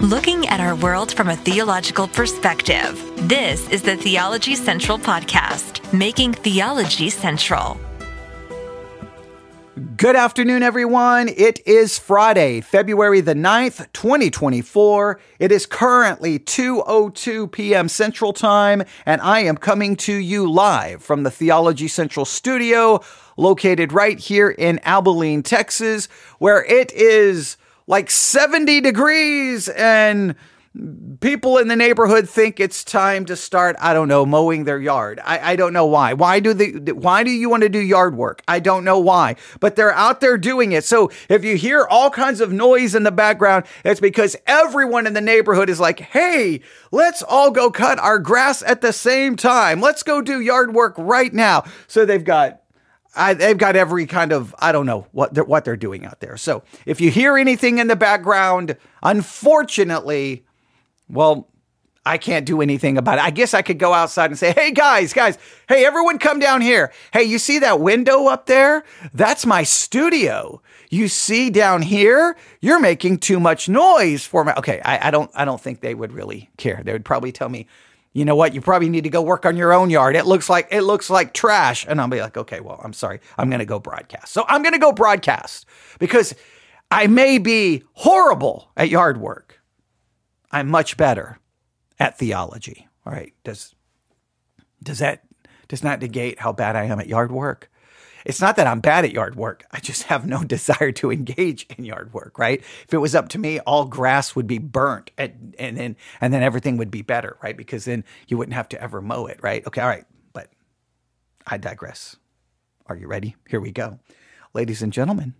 looking at our world from a theological perspective. This is the Theology Central Podcast, making theology central. Good afternoon, everyone. It is Friday, February the 9th, 2024. It is currently 2.02 p.m. Central Time, and I am coming to you live from the Theology Central studio, located right here in Abilene, Texas, where it is like 70 degrees and people in the neighborhood think it's time to start i don't know mowing their yard. I, I don't know why. Why do they why do you want to do yard work? I don't know why. But they're out there doing it. So if you hear all kinds of noise in the background it's because everyone in the neighborhood is like hey let's all go cut our grass at the same time. Let's go do yard work right now. So they've got I, they've got every kind of I don't know what they're, what they're doing out there. So if you hear anything in the background, unfortunately, well, I can't do anything about it. I guess I could go outside and say, "Hey guys, guys, hey everyone, come down here. Hey, you see that window up there? That's my studio. You see down here, you're making too much noise for me." Okay, I, I don't I don't think they would really care. They would probably tell me, you know what? You probably need to go work on your own yard. It looks like it looks like trash. And I'll be like, okay, well, I'm sorry. I'm going to go broadcast. So I'm going to go broadcast because I may be horrible at yard work. I'm much better at theology. All right. Does does that does not negate how bad I am at yard work? It's not that I'm bad at yard work. I just have no desire to engage in yard work, right? If it was up to me, all grass would be burnt and, and then and then everything would be better, right? Because then you wouldn't have to ever mow it, right? Okay, all right. But I digress. Are you ready? Here we go. Ladies and gentlemen,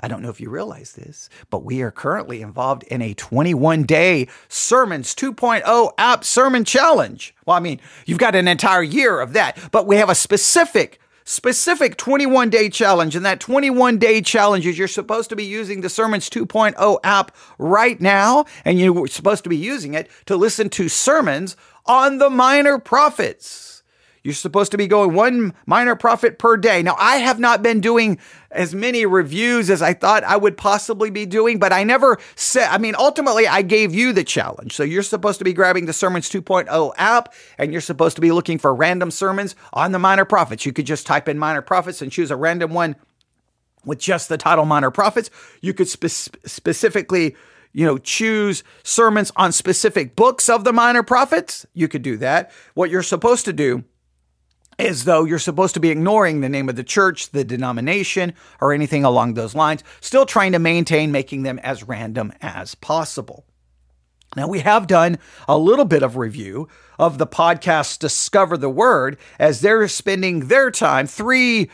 I don't know if you realize this, but we are currently involved in a 21 day Sermons 2.0 app sermon challenge. Well, I mean, you've got an entire year of that, but we have a specific specific 21 day challenge. And that 21 day challenge is you're supposed to be using the Sermons 2.0 app right now, and you're supposed to be using it to listen to sermons on the minor prophets. You're supposed to be going one minor prophet per day. Now, I have not been doing as many reviews as I thought I would possibly be doing, but I never said, I mean, ultimately, I gave you the challenge. So you're supposed to be grabbing the Sermons 2.0 app and you're supposed to be looking for random sermons on the minor prophets. You could just type in minor prophets and choose a random one with just the title minor prophets. You could spe- specifically you know, choose sermons on specific books of the minor prophets. You could do that. What you're supposed to do as though you're supposed to be ignoring the name of the church, the denomination, or anything along those lines, still trying to maintain making them as random as possible. Now, we have done a little bit of review of the podcast Discover the Word as they're spending their time three,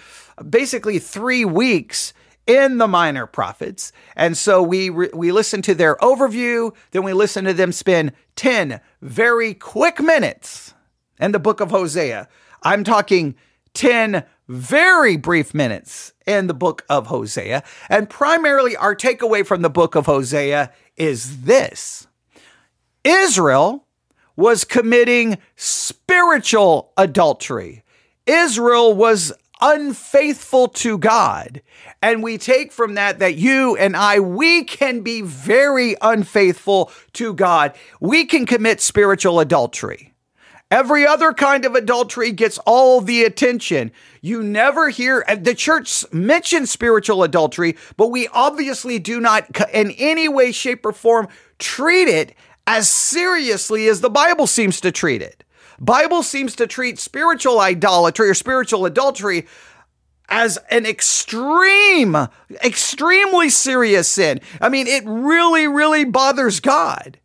basically three weeks in the minor prophets. And so we re- we listen to their overview, then we listen to them spend 10 very quick minutes in the book of Hosea I'm talking 10 very brief minutes in the book of Hosea. And primarily, our takeaway from the book of Hosea is this Israel was committing spiritual adultery. Israel was unfaithful to God. And we take from that that you and I, we can be very unfaithful to God. We can commit spiritual adultery. Every other kind of adultery gets all the attention. You never hear uh, the church mention spiritual adultery, but we obviously do not in any way, shape, or form treat it as seriously as the Bible seems to treat it. Bible seems to treat spiritual idolatry or spiritual adultery as an extreme, extremely serious sin. I mean, it really, really bothers God.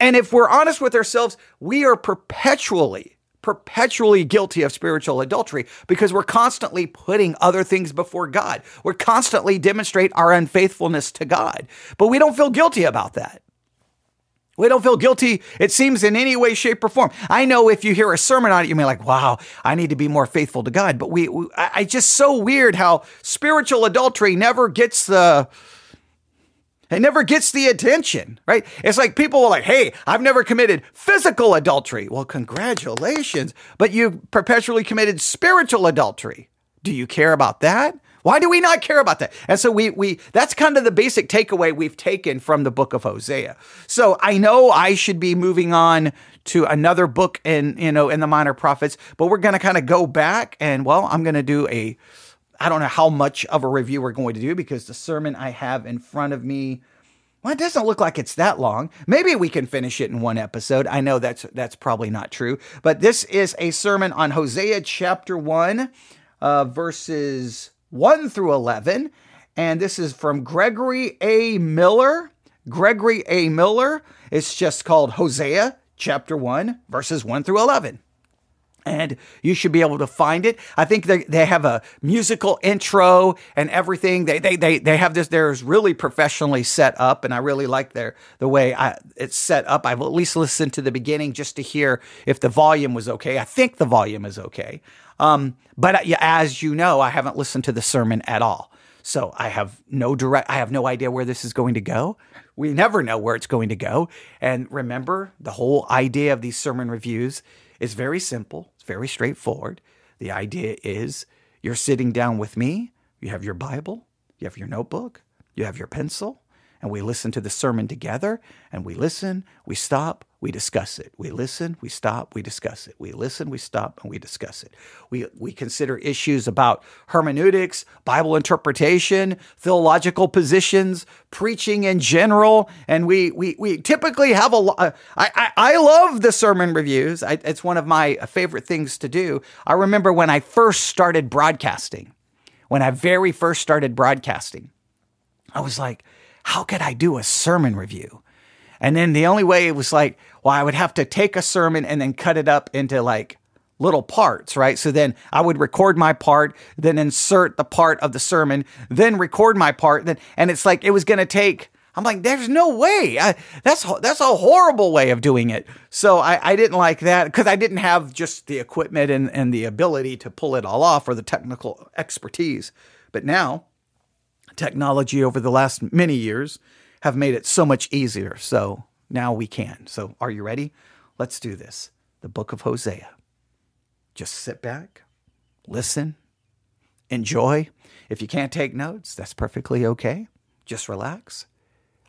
And if we're honest with ourselves, we are perpetually, perpetually guilty of spiritual adultery because we're constantly putting other things before God. We're constantly demonstrate our unfaithfulness to God, but we don't feel guilty about that. We don't feel guilty, it seems, in any way, shape, or form. I know if you hear a sermon on it, you may be like, wow, I need to be more faithful to God. But we, we I, I just so weird how spiritual adultery never gets the, it never gets the attention, right? It's like people are like, hey, I've never committed physical adultery. Well, congratulations, but you perpetually committed spiritual adultery. Do you care about that? Why do we not care about that? And so we we that's kind of the basic takeaway we've taken from the book of Hosea. So I know I should be moving on to another book in you know in the minor prophets, but we're going to kind of go back and well, I'm going to do a I don't know how much of a review we're going to do because the sermon I have in front of me well, it doesn't look like it's that long. Maybe we can finish it in one episode. I know that's that's probably not true, but this is a sermon on Hosea chapter 1 uh, verses 1 through 11. And this is from Gregory A. Miller. Gregory A. Miller. It's just called Hosea chapter 1, verses 1 through 11 and you should be able to find it. I think they, they have a musical intro and everything. They, they, they, they have this, there's really professionally set up. And I really like their, the way I, it's set up. I've at least listened to the beginning just to hear if the volume was okay. I think the volume is okay. Um, but uh, as you know, I haven't listened to the sermon at all. So I have no direct, I have no idea where this is going to go. We never know where it's going to go. And remember, the whole idea of these sermon reviews is very simple. It's very straightforward. The idea is you're sitting down with me, you have your Bible, you have your notebook, you have your pencil, and we listen to the sermon together and we listen, we stop, we discuss it. We listen, we stop, we discuss it. We listen, we stop, and we discuss it. We, we consider issues about hermeneutics, Bible interpretation, theological positions, preaching in general, and we, we, we typically have a lot. Uh, I, I, I love the sermon reviews. I, it's one of my favorite things to do. I remember when I first started broadcasting, when I very first started broadcasting, I was like, how could I do a sermon review? And then the only way it was like, well, I would have to take a sermon and then cut it up into like little parts, right? So then I would record my part, then insert the part of the sermon, then record my part, then and it's like it was going to take I'm like, there's no way. I, that's that's a horrible way of doing it. So I, I didn't like that because I didn't have just the equipment and, and the ability to pull it all off or the technical expertise. But now, technology over the last many years have made it so much easier. So now we can. So are you ready? Let's do this. The book of Hosea. Just sit back, listen, enjoy. If you can't take notes, that's perfectly okay. Just relax.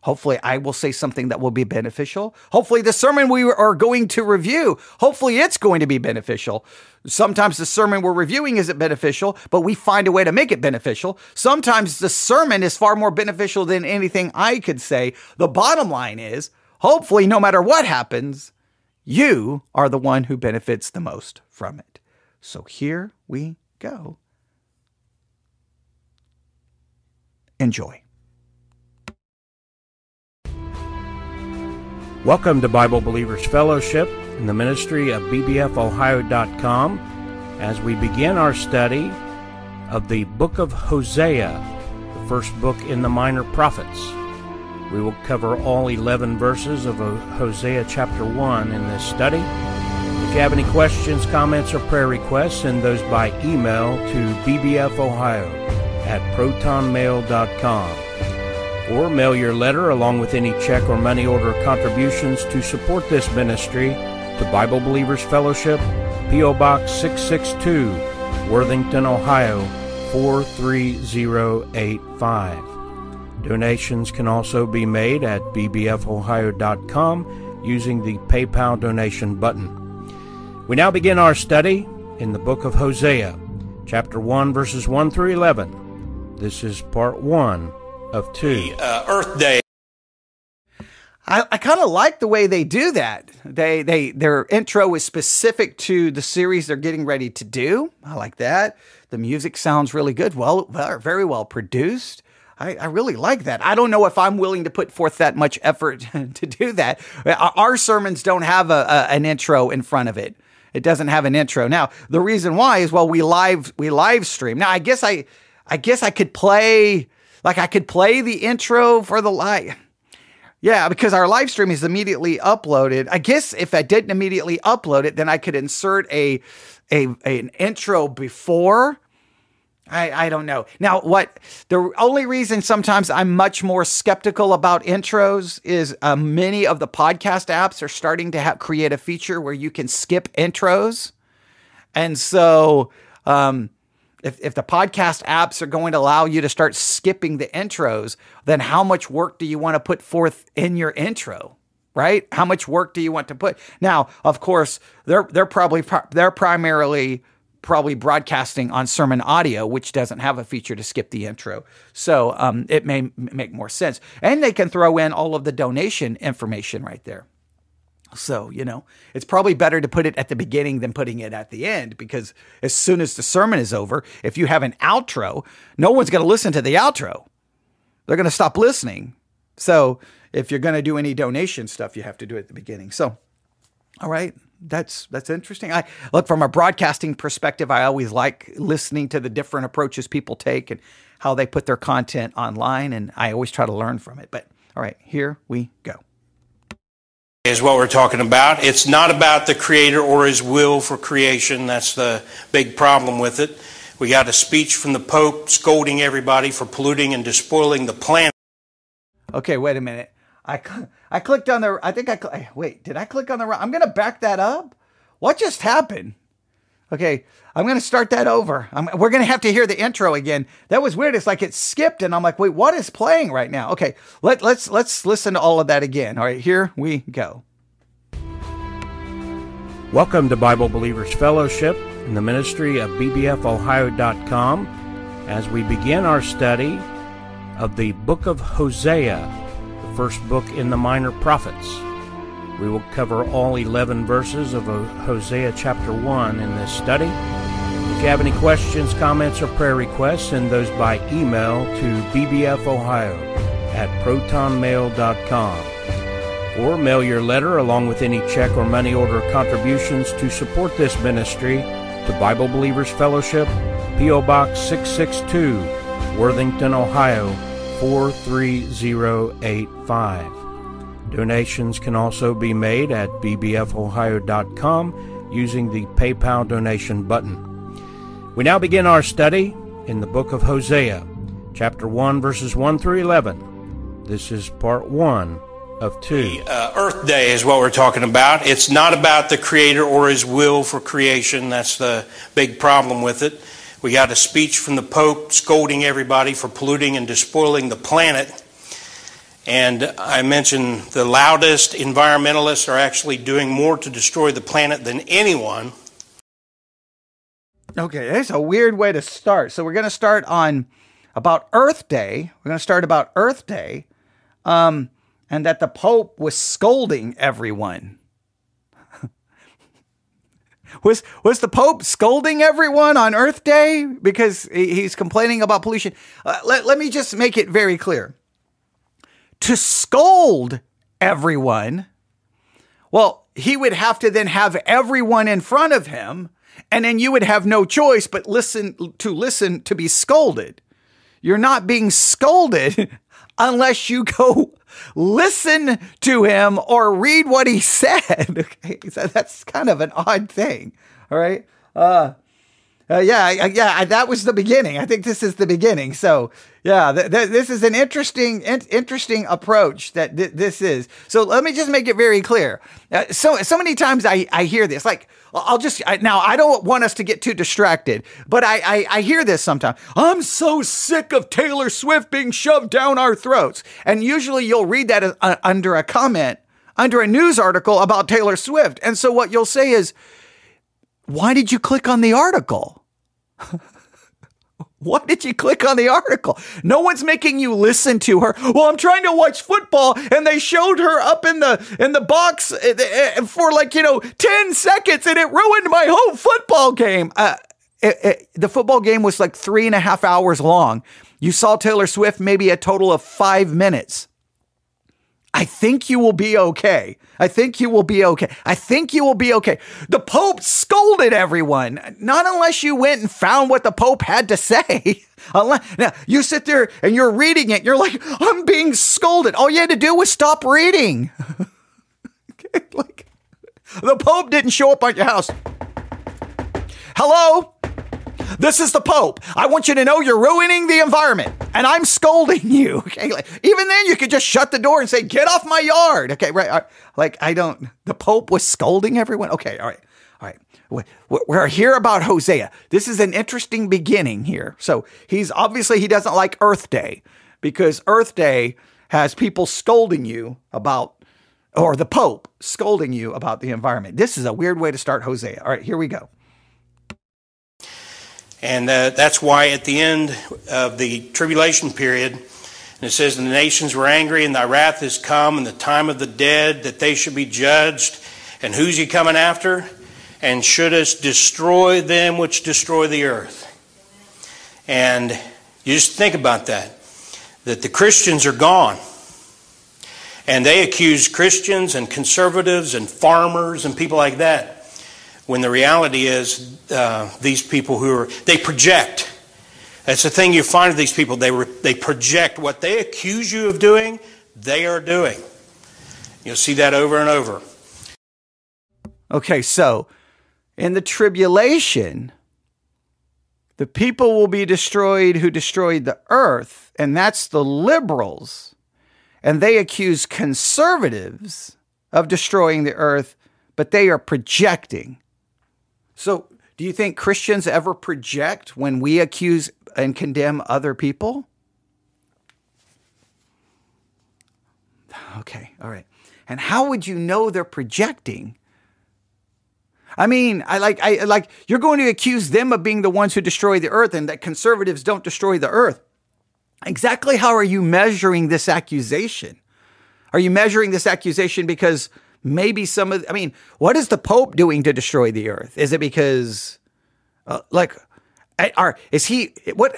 Hopefully, I will say something that will be beneficial. Hopefully, the sermon we are going to review, hopefully, it's going to be beneficial. Sometimes the sermon we're reviewing isn't beneficial, but we find a way to make it beneficial. Sometimes the sermon is far more beneficial than anything I could say. The bottom line is, hopefully, no matter what happens, you are the one who benefits the most from it. So here we go. Enjoy. Welcome to Bible Believers Fellowship in the ministry of bbfohio.com as we begin our study of the book of Hosea, the first book in the Minor Prophets. We will cover all 11 verses of Hosea chapter 1 in this study. If you have any questions, comments, or prayer requests, send those by email to bbfohio at protonmail.com or mail your letter along with any check or money order contributions to support this ministry to Bible Believers Fellowship, P.O. Box 662, Worthington, Ohio 43085. Donations can also be made at bbfohio.com using the PayPal donation button. We now begin our study in the book of Hosea, chapter 1, verses 1 through 11. This is part 1 of two. Uh, Earth Day. I, I kind of like the way they do that. They they their intro is specific to the series they're getting ready to do. I like that. The music sounds really good. Well, very well produced. I, I, really like that. I don't know if I'm willing to put forth that much effort to do that. Our sermons don't have a, a, an intro in front of it. It doesn't have an intro. Now, the reason why is well, we live we live stream. Now, I guess I I guess I could play like I could play the intro for the live. Yeah, because our live stream is immediately uploaded. I guess if I didn't immediately upload it, then I could insert a, a, a an intro before. I, I don't know. Now, what the only reason sometimes I'm much more skeptical about intros is uh, many of the podcast apps are starting to have, create a feature where you can skip intros, and so um, if, if the podcast apps are going to allow you to start skipping the intros, then how much work do you want to put forth in your intro? Right? How much work do you want to put? Now, of course, they're they're probably they're primarily probably broadcasting on sermon audio, which doesn't have a feature to skip the intro. So um, it may make more sense. And they can throw in all of the donation information right there. So, you know, it's probably better to put it at the beginning than putting it at the end because as soon as the sermon is over, if you have an outro, no one's going to listen to the outro. They're going to stop listening. So, if you're going to do any donation stuff, you have to do it at the beginning. So, all right, that's that's interesting. I look from a broadcasting perspective, I always like listening to the different approaches people take and how they put their content online and I always try to learn from it. But all right, here we go is what we're talking about. It's not about the creator or his will for creation. That's the big problem with it. We got a speech from the Pope scolding everybody for polluting and despoiling the planet. Okay, wait a minute. I, I clicked on the, I think I, cl- eh, wait, did I click on the, wrong? I'm going to back that up? What just happened? Okay, I'm going to start that over. I'm, we're going to have to hear the intro again. That was weird. It's like it skipped, and I'm like, wait, what is playing right now? Okay, let, let's let's listen to all of that again. All right, here we go. Welcome to Bible Believers Fellowship in the ministry of bbfohio.com as we begin our study of the book of Hosea, the first book in the Minor Prophets. We will cover all 11 verses of uh, Hosea chapter 1 in this study. If you have any questions, comments, or prayer requests, send those by email to bbfohio at protonmail.com or mail your letter along with any check or money order contributions to support this ministry to Bible Believers Fellowship, P.O. Box 662, Worthington, Ohio 43085. Donations can also be made at bbfohio.com using the PayPal donation button. We now begin our study in the book of Hosea, chapter 1, verses 1 through 11. This is part 1 of 2. Uh, Earth Day is what we're talking about. It's not about the Creator or His will for creation. That's the big problem with it. We got a speech from the Pope scolding everybody for polluting and despoiling the planet. And I mentioned the loudest environmentalists are actually doing more to destroy the planet than anyone. Okay, that's a weird way to start. So we're going to start on about Earth Day. We're going to start about Earth Day, um, and that the Pope was scolding everyone. was was the Pope scolding everyone on Earth Day because he's complaining about pollution? Uh, let, let me just make it very clear to scold everyone, well, he would have to then have everyone in front of him, and then you would have no choice but listen to listen to be scolded. You're not being scolded unless you go listen to him or read what he said. Okay, so that's kind of an odd thing. All right. Uh, uh, yeah, yeah, that was the beginning. I think this is the beginning. So, yeah, th- th- this is an interesting, in- interesting approach that th- this is. So, let me just make it very clear. Uh, so, so many times I, I hear this. Like, I'll just I, now. I don't want us to get too distracted, but I, I, I hear this sometimes. I'm so sick of Taylor Swift being shoved down our throats, and usually you'll read that as, uh, under a comment under a news article about Taylor Swift, and so what you'll say is, "Why did you click on the article?" Why did you click on the article? No one's making you listen to her. Well, I'm trying to watch football and they showed her up in the in the box eh, eh, eh, for like, you know, 10 seconds and it ruined my whole football game. Uh, it, it, the football game was like three and a half hours long. You saw Taylor Swift maybe a total of five minutes. I think you will be okay. I think you will be okay. I think you will be okay. The Pope scolded everyone, not unless you went and found what the Pope had to say. now, you sit there and you're reading it, you're like, I'm being scolded. All you had to do was stop reading. okay, like, the Pope didn't show up at your house. Hello? This is the Pope. I want you to know you're ruining the environment and I'm scolding you. Okay. Like, even then, you could just shut the door and say, get off my yard. Okay. Right. Like, I don't, the Pope was scolding everyone. Okay. All right. All right. We're here about Hosea. This is an interesting beginning here. So he's obviously he doesn't like Earth Day because Earth Day has people scolding you about or the Pope scolding you about the environment. This is a weird way to start Hosea. All right, here we go. And uh, that's why at the end of the tribulation period, and it says, The nations were angry, and thy wrath is come, and the time of the dead, that they should be judged. And who's he coming after? And shouldest destroy them which destroy the earth. And you just think about that. That the Christians are gone. And they accuse Christians and conservatives and farmers and people like that. When the reality is, uh, these people who are, they project. That's the thing you find with these people. They, re, they project what they accuse you of doing, they are doing. You'll see that over and over. Okay, so in the tribulation, the people will be destroyed who destroyed the earth, and that's the liberals. And they accuse conservatives of destroying the earth, but they are projecting. So, do you think Christians ever project when we accuse and condemn other people? Okay, all right. And how would you know they're projecting? I mean, I like I like you're going to accuse them of being the ones who destroy the earth and that conservatives don't destroy the earth. Exactly how are you measuring this accusation? Are you measuring this accusation because maybe some of I mean, what is the pope doing to destroy the earth? Is it because uh, like are is he what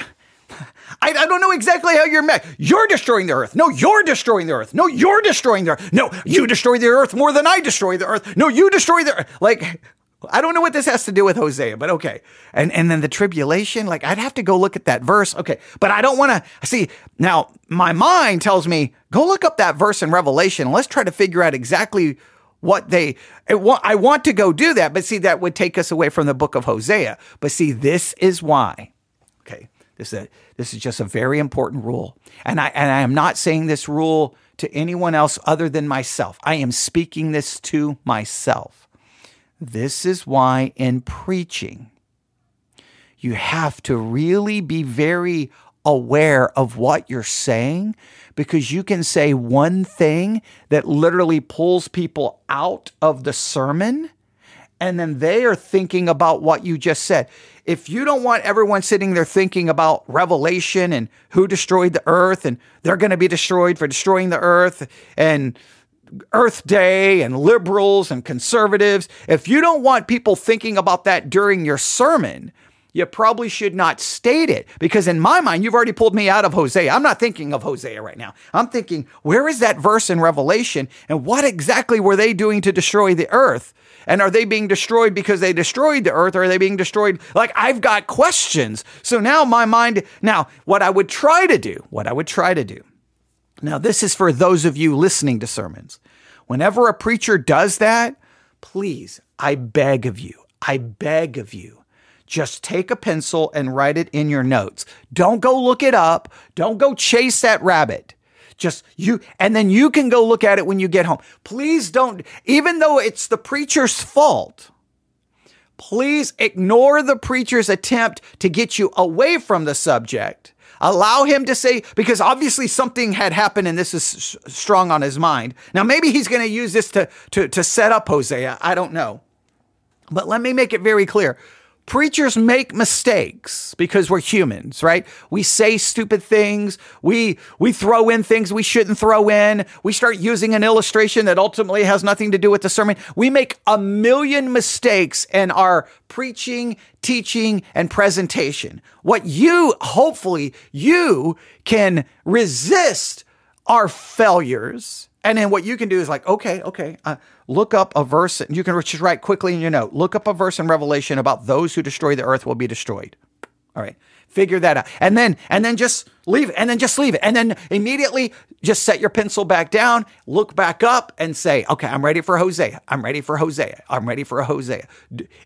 I, I don't know exactly how you're met. You're destroying the earth. No, you're destroying the earth. No, you're destroying the earth. No, you destroy the earth more than I destroy the earth. No, you destroy the earth. Like, I don't know what this has to do with Hosea, but okay. And and then the tribulation, like I'd have to go look at that verse. Okay. But I don't want to see now my mind tells me go look up that verse in Revelation let's try to figure out exactly what they I want to go do that, but see that would take us away from the book of Hosea. But see, this is why. Okay. This is a, this is just a very important rule. And I and I am not saying this rule to anyone else other than myself. I am speaking this to myself. This is why in preaching, you have to really be very aware of what you're saying because you can say one thing that literally pulls people out of the sermon and then they are thinking about what you just said. If you don't want everyone sitting there thinking about Revelation and who destroyed the earth and they're going to be destroyed for destroying the earth and Earth Day and liberals and conservatives, if you don't want people thinking about that during your sermon, you probably should not state it because in my mind, you've already pulled me out of Hosea. I'm not thinking of Hosea right now. I'm thinking, where is that verse in Revelation and what exactly were they doing to destroy the earth? And are they being destroyed because they destroyed the earth or are they being destroyed? Like, I've got questions. So now my mind, now what I would try to do, what I would try to do now, this is for those of you listening to sermons. Whenever a preacher does that, please, I beg of you, I beg of you, just take a pencil and write it in your notes. Don't go look it up. Don't go chase that rabbit. Just you, and then you can go look at it when you get home. Please don't, even though it's the preacher's fault, please ignore the preacher's attempt to get you away from the subject Allow him to say, because obviously something had happened and this is strong on his mind. Now, maybe he's going to use this to, to, to set up Hosea. I don't know. But let me make it very clear. Preachers make mistakes because we're humans, right? We say stupid things. We, we throw in things we shouldn't throw in. We start using an illustration that ultimately has nothing to do with the sermon. We make a million mistakes in our preaching, teaching, and presentation. What you, hopefully, you can resist our failures and then what you can do is like, okay, okay, uh, look up a verse. And You can just write quickly in your note. Look up a verse in Revelation about those who destroy the earth will be destroyed. All right, figure that out, and then and then just leave it, and then just leave it, and then immediately just set your pencil back down, look back up, and say, okay, I'm ready for Hosea. I'm ready for Hosea. I'm ready for a Hosea.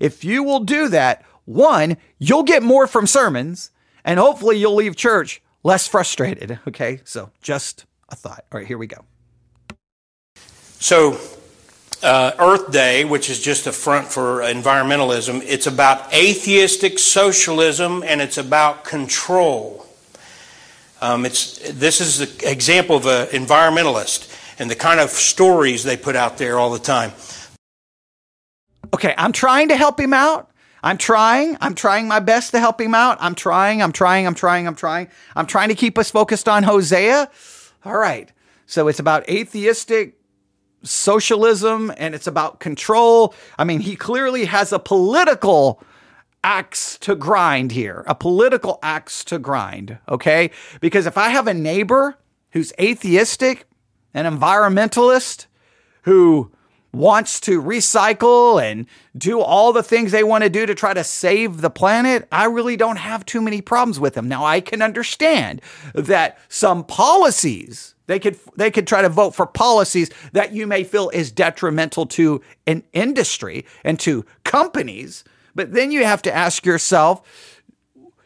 If you will do that, one, you'll get more from sermons, and hopefully you'll leave church less frustrated. Okay, so just a thought. All right, here we go. So uh, Earth Day, which is just a front for environmentalism, it's about atheistic socialism and it's about control. Um, it's, this is an example of an environmentalist and the kind of stories they put out there all the time. Okay, I'm trying to help him out. I'm trying. I'm trying my best to help him out. I'm trying. I'm trying. I'm trying. I'm trying. I'm trying to keep us focused on Hosea. All right. So it's about atheistic socialism and it's about control. I mean, he clearly has a political axe to grind here, a political axe to grind. Okay. Because if I have a neighbor who's atheistic, an environmentalist who wants to recycle and do all the things they want to do to try to save the planet, I really don't have too many problems with them. Now, I can understand that some policies they could they could try to vote for policies that you may feel is detrimental to an industry and to companies, but then you have to ask yourself,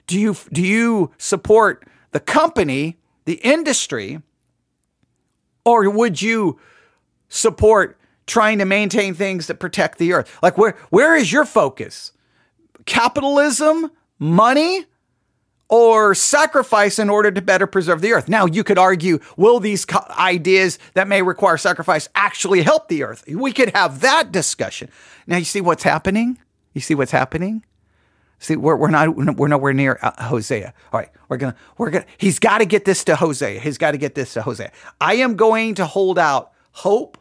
do you do you support the company, the industry, or would you support trying to maintain things that protect the earth? Like where where is your focus? Capitalism, money, or sacrifice in order to better preserve the earth. Now, you could argue, will these ideas that may require sacrifice actually help the earth? We could have that discussion. Now, you see what's happening? You see what's happening? See, we're, we're not we're nowhere near uh, Hosea. All right, we're gonna we're gonna. He's got to get this to Hosea. He's got to get this to Hosea. I am going to hold out hope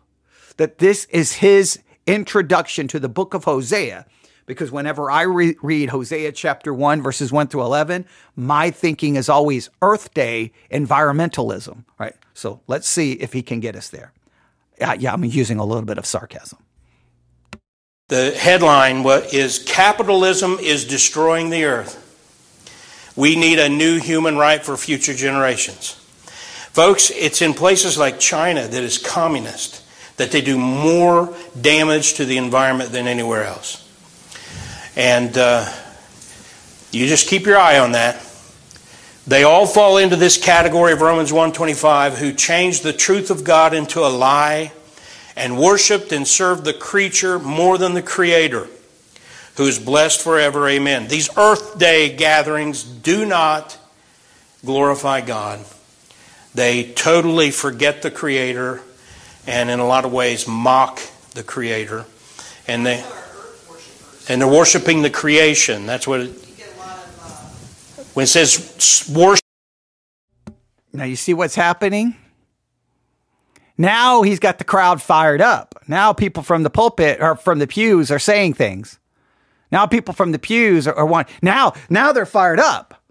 that this is his introduction to the book of Hosea because whenever I re- read Hosea chapter 1, verses 1 through 11, my thinking is always Earth Day environmentalism, right? So let's see if he can get us there. Uh, yeah, I'm using a little bit of sarcasm. The headline is Capitalism is Destroying the Earth. We need a new human right for future generations. Folks, it's in places like China that is communist that they do more damage to the environment than anywhere else. And uh, you just keep your eye on that. They all fall into this category of Romans 125 who changed the truth of God into a lie and worshiped and served the creature more than the creator who is blessed forever. Amen. These earth day gatherings do not glorify God. They totally forget the creator and in a lot of ways mock the creator. And they and they're worshiping the creation. That's what it, when it says worship. Now you see what's happening. Now he's got the crowd fired up. Now people from the pulpit or from the pews are saying things. Now people from the pews are, are one. Now now they're fired up.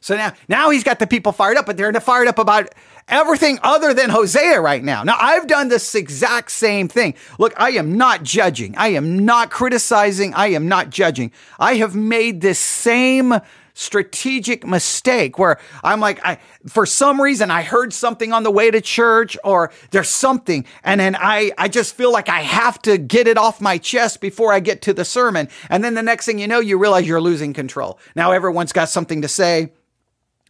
So now now he's got the people fired up, but they're fired up about everything other than Hosea right now. Now, I've done this exact same thing. Look, I am not judging. I am not criticizing. I am not judging. I have made this same strategic mistake where I'm like, I, for some reason, I heard something on the way to church or there's something. And then I, I just feel like I have to get it off my chest before I get to the sermon. And then the next thing you know, you realize you're losing control. Now everyone's got something to say.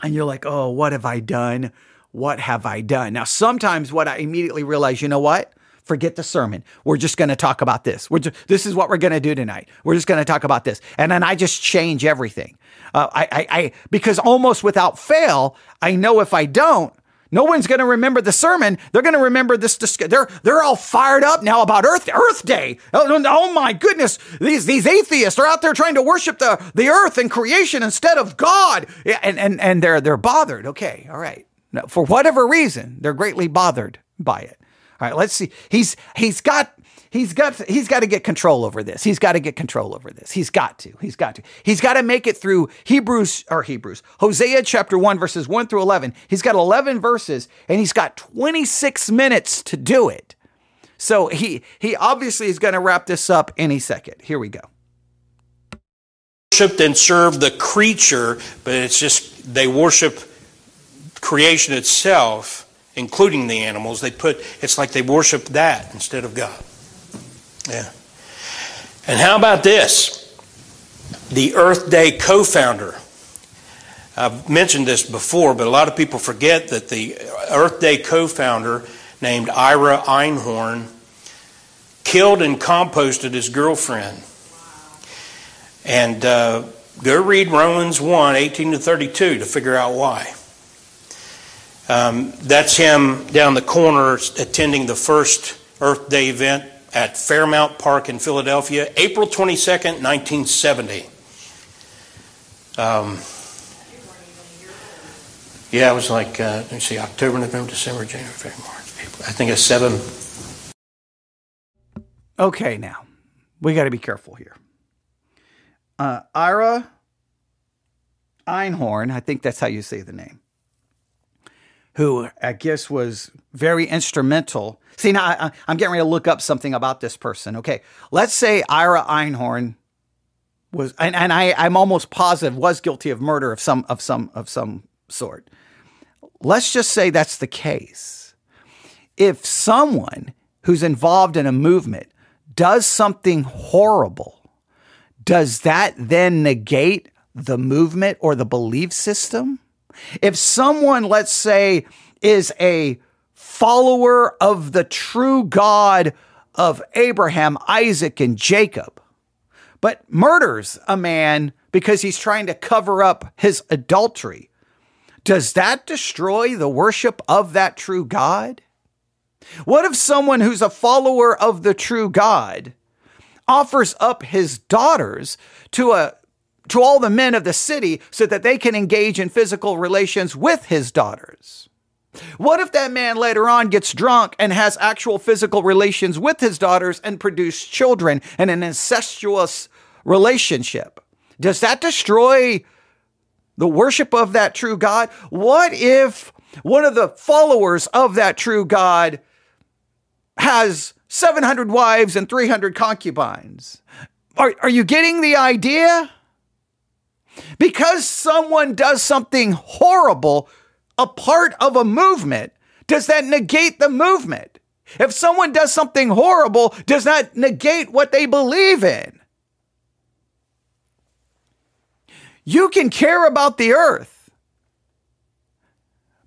And you're like, oh, what have I done? What have I done? Now, sometimes what I immediately realize, you know what? Forget the sermon. We're just going to talk about this. We're just, this is what we're going to do tonight. We're just going to talk about this. And then I just change everything. Uh, I, I, I, because almost without fail, I know if I don't, no one's going to remember the sermon. They're going to remember this. They're they're all fired up now about Earth Earth Day. Oh, oh, my goodness, these these atheists are out there trying to worship the the earth and creation instead of God, and and and they're they're bothered. Okay, all right. No, for whatever reason, they're greatly bothered by it. All right, let's see. He's he's got he's got he's got to get control over this. He's got to get control over this. He's got to. He's got to. He's got to make it through Hebrews or Hebrews. Hosea chapter 1 verses 1 through 11. He's got 11 verses and he's got 26 minutes to do it. So he he obviously is going to wrap this up any second. Here we go. Worshipped and served the creature, but it's just they worship creation itself, including the animals, they put it's like they worship that instead of God. Yeah. And how about this? The Earth Day co founder. I've mentioned this before, but a lot of people forget that the Earth Day co founder, named Ira Einhorn, killed and composted his girlfriend. And uh, go read Romans 1 18 to 32 to figure out why. Um, that's him down the corner attending the first Earth Day event at Fairmount Park in Philadelphia, April 22nd, 1970. Um, yeah, it was like, uh, let me see, October, November, December, January, February, March, April. I think it's seven. Okay, now, we got to be careful here. Uh, Ira Einhorn, I think that's how you say the name, who I guess was very instrumental. See, now I, am getting ready to look up something about this person. Okay, let's say Ira Einhorn was, and, and I, I'm almost positive was guilty of murder of some of some of some sort. Let's just say that's the case. If someone who's involved in a movement does something horrible, does that then negate the movement or the belief system? If someone, let's say, is a follower of the true God of Abraham, Isaac, and Jacob, but murders a man because he's trying to cover up his adultery, does that destroy the worship of that true God? What if someone who's a follower of the true God offers up his daughters to a to all the men of the city so that they can engage in physical relations with his daughters? What if that man later on gets drunk and has actual physical relations with his daughters and produce children in an incestuous relationship? Does that destroy the worship of that true God? What if one of the followers of that true God has 700 wives and 300 concubines? Are, are you getting the idea? Because someone does something horrible, a part of a movement, does that negate the movement? If someone does something horrible, does that negate what they believe in? You can care about the earth,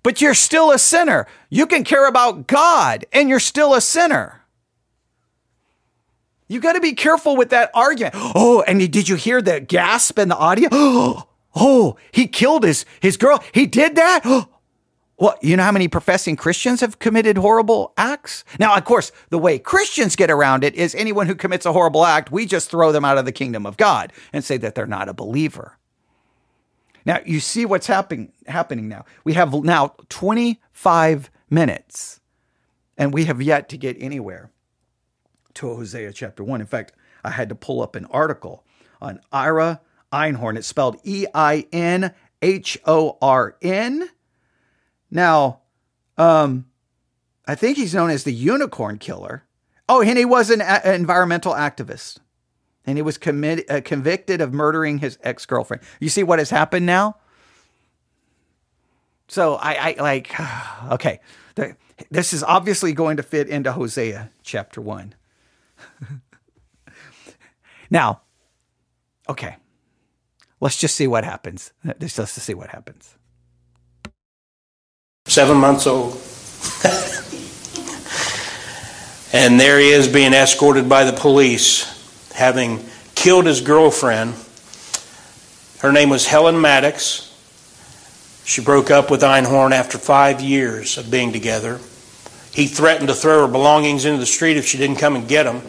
but you're still a sinner. You can care about God, and you're still a sinner. You got to be careful with that argument. Oh, and did you hear the gasp in the audio? Oh, he killed his, his girl. He did that? Well, you know how many professing Christians have committed horrible acts? Now, of course, the way Christians get around it is anyone who commits a horrible act, we just throw them out of the kingdom of God and say that they're not a believer. Now, you see what's happening happening now. We have now 25 minutes and we have yet to get anywhere to Hosea chapter 1. In fact, I had to pull up an article on Ira Einhorn. It's spelled E I N H O R N. Now, um, I think he's known as the unicorn killer. Oh, and he was an a- environmental activist. And he was commit- uh, convicted of murdering his ex girlfriend. You see what has happened now? So I, I like, okay, this is obviously going to fit into Hosea chapter 1. now, okay, let's just see what happens. Let's just see what happens. Seven months old. and there he is being escorted by the police, having killed his girlfriend. Her name was Helen Maddux. She broke up with Einhorn after five years of being together. He threatened to throw her belongings into the street if she didn't come and get them.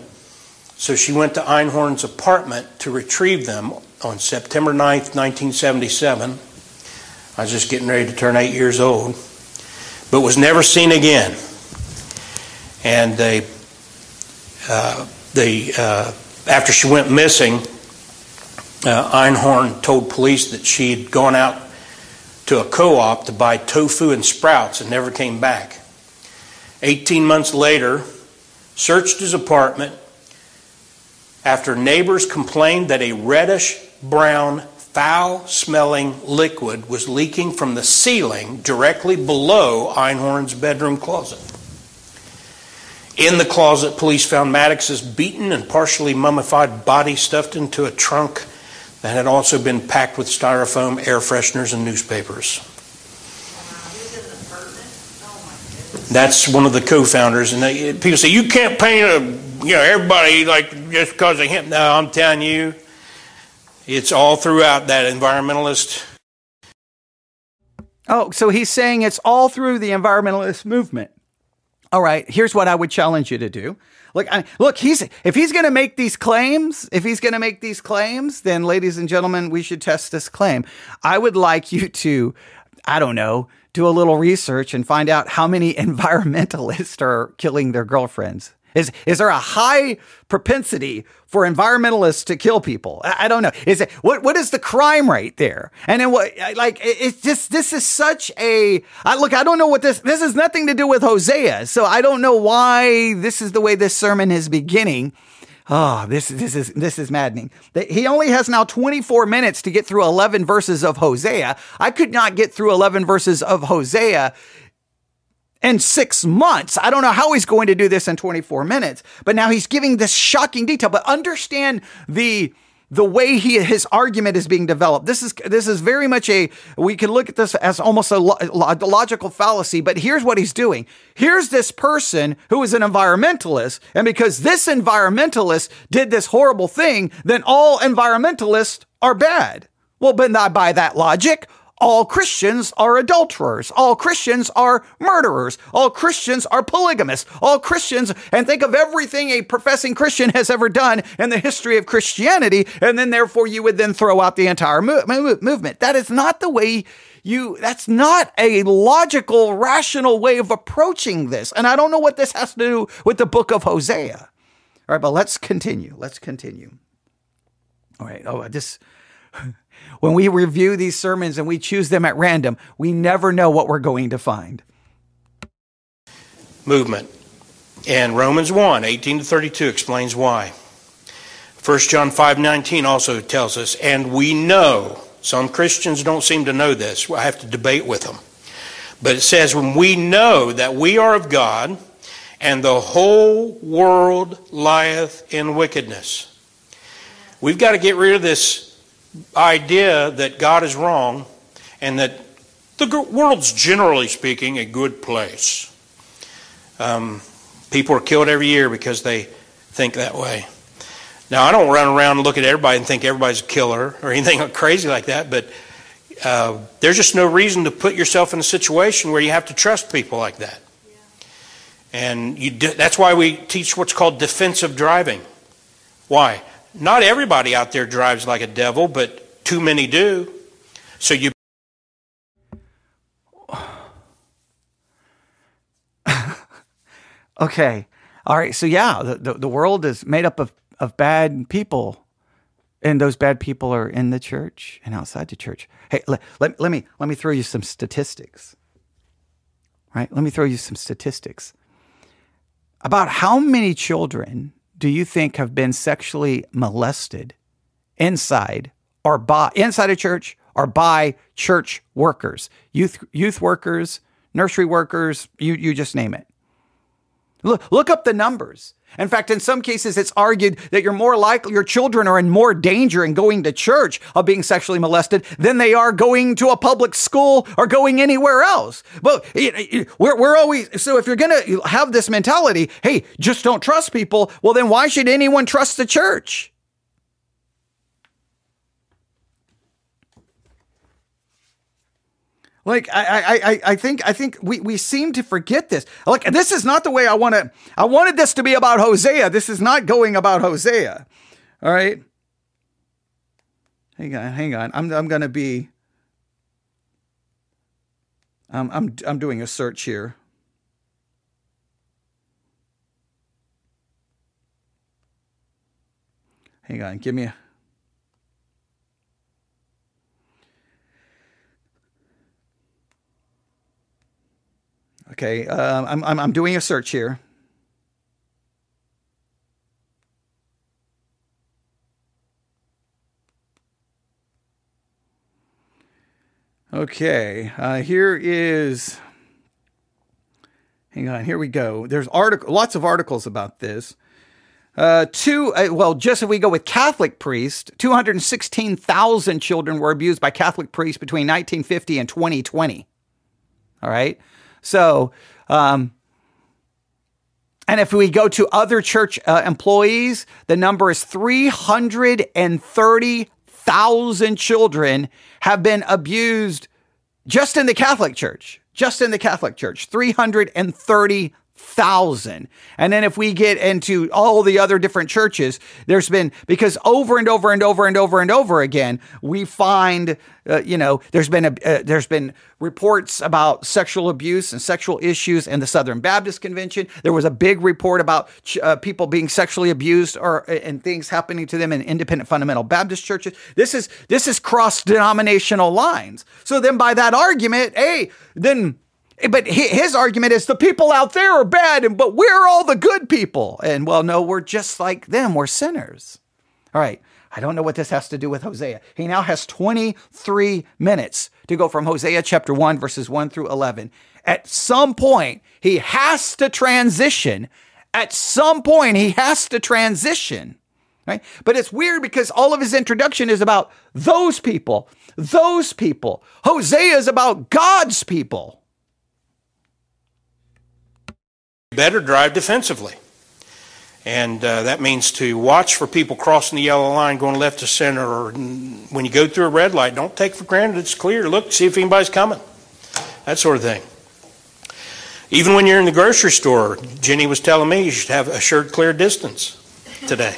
So she went to Einhorn's apartment to retrieve them on September 9th, 1977. I was just getting ready to turn eight years old, but was never seen again. And they, uh, they, uh, after she went missing, uh, Einhorn told police that she had gone out to a co op to buy tofu and sprouts and never came back. 18 months later, searched his apartment after neighbors complained that a reddish brown, foul smelling liquid was leaking from the ceiling directly below Einhorn's bedroom closet. In the closet, police found Maddux's beaten and partially mummified body stuffed into a trunk that had also been packed with styrofoam, air fresheners, and newspapers. That's one of the co-founders, and they, people say you can't paint a you know, everybody, like, just because of him. No, I'm telling you, it's all throughout that environmentalist. Oh, so he's saying it's all through the environmentalist movement. All right, here's what I would challenge you to do. Look, I, look, he's if he's going to make these claims, if he's going to make these claims, then ladies and gentlemen, we should test this claim. I would like you to I don't know, do a little research and find out how many environmentalists are killing their girlfriends. Is is there a high propensity for environmentalists to kill people? I, I, don't know. Is it what what is the crime rate there? And then what like it's just this is such a I, look. I don't know what this this has nothing to do with Hosea, so I don't know why this is the way this sermon is beginning. Oh, this this is this is maddening. He only has now 24 minutes to get through 11 verses of Hosea. I could not get through 11 verses of Hosea in six months. I don't know how he's going to do this in 24 minutes, but now he's giving this shocking detail. But understand the the way he his argument is being developed. This is this is very much a we can look at this as almost a, lo- a, logical fallacy. But here's what he's doing. Here's this person who is an environmentalist, and because this environmentalist did this horrible thing, then all environmentalists are bad. Well, but not by that logic, all Christians are adulterers. All Christians are murderers. All Christians are polygamists. All Christians, and think of everything a professing Christian has ever done in the history of Christianity, and then therefore you would then throw out the entire mo- mo- movement. That is not the way you, that's not a logical, rational way of approaching this. And I don't know what this has to do with the book of Hosea. All right, but let's continue. Let's continue. All right. Oh, this when we review these sermons and we choose them at random, we never know what we're going to find. Movement. And Romans 1 18 to 32 explains why. 1 John 5 19 also tells us, and we know, some Christians don't seem to know this. I have to debate with them. But it says, when we know that we are of God, and the whole world lieth in wickedness. We've got to get rid of this idea that God is wrong and that the world's generally speaking a good place. Um, people are killed every year because they think that way. Now, I don't run around and look at everybody and think everybody's a killer or anything crazy like that, but uh, there's just no reason to put yourself in a situation where you have to trust people like that. And do, that's why we teach what's called defensive driving. Why? Not everybody out there drives like a devil, but too many do. So you. okay. All right. So, yeah, the, the, the world is made up of, of bad people and those bad people are in the church and outside the church. Hey, let, let, let, me let me throw you some statistics. Right? Let me throw you some statistics about how many children do you think have been sexually molested inside or by inside a church or by church workers, youth youth workers, nursery workers, you you just name it. Look, look up the numbers. In fact, in some cases, it's argued that you're more likely, your children are in more danger in going to church of being sexually molested than they are going to a public school or going anywhere else. But we're, we're always, so if you're going to have this mentality, hey, just don't trust people, well, then why should anyone trust the church? Like I, I, I think I think we, we seem to forget this. Like this is not the way I want to. I wanted this to be about Hosea. This is not going about Hosea. All right. Hang on, hang on. I'm I'm gonna be. Um, I'm I'm doing a search here. Hang on, give me a Okay, uh, I'm, I'm, I'm doing a search here. Okay, uh, here is. Hang on, here we go. There's article, lots of articles about this. Uh, two, uh, well, just if we go with Catholic priests, 216,000 children were abused by Catholic priests between 1950 and 2020. All right. So, um, And if we go to other church uh, employees, the number is 330,000 children have been abused just in the Catholic Church. Just in the Catholic Church, 330 thousand. And then if we get into all the other different churches, there's been because over and over and over and over and over again, we find, uh, you know, there's been a uh, there's been reports about sexual abuse and sexual issues in the Southern Baptist Convention. There was a big report about uh, people being sexually abused or uh, and things happening to them in independent fundamental Baptist churches. This is this is cross denominational lines. So then by that argument, hey, then Eh, but his argument is the people out there are bad, and but we're all the good people. And well, no, we're just like them. We're sinners. All right. I don't know what this has to do with Hosea. He now has 23 minutes to go from Hosea chapter 1, verses 1 through 11. At some point, he has to transition. At some point, he has to transition. Right? But it's weird because all of his introduction is about those people, those people. Hosea is about God's people. Better drive defensively. And uh, that means to watch for people crossing the yellow line, going left to center, or when you go through a red light, don't take for granted it's clear. Look, see if anybody's coming. That sort of thing. Even when you're in the grocery store, Jenny was telling me you should have a assured clear distance today.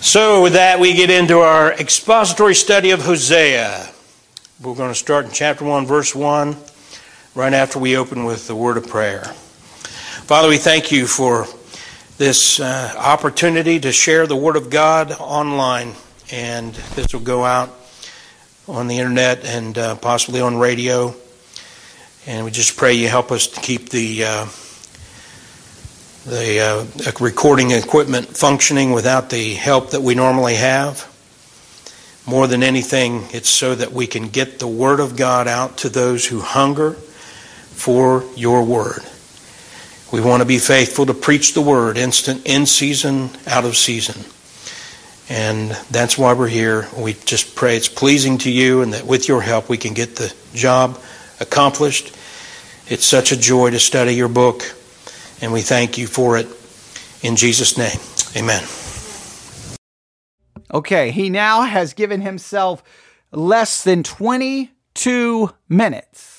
so, with that, we get into our expository study of Hosea. We're going to start in chapter 1, verse 1 right after we open with the word of prayer. Father, we thank you for this uh, opportunity to share the word of God online, and this will go out on the internet and uh, possibly on radio. And we just pray you help us to keep the uh, the uh, recording equipment functioning without the help that we normally have. More than anything, it's so that we can get the Word of God out to those who hunger for your word. We want to be faithful to preach the word instant, in season, out of season. And that's why we're here. We just pray it's pleasing to you and that with your help we can get the job accomplished. It's such a joy to study your book, and we thank you for it. In Jesus' name, amen. Okay, he now has given himself less than 22 minutes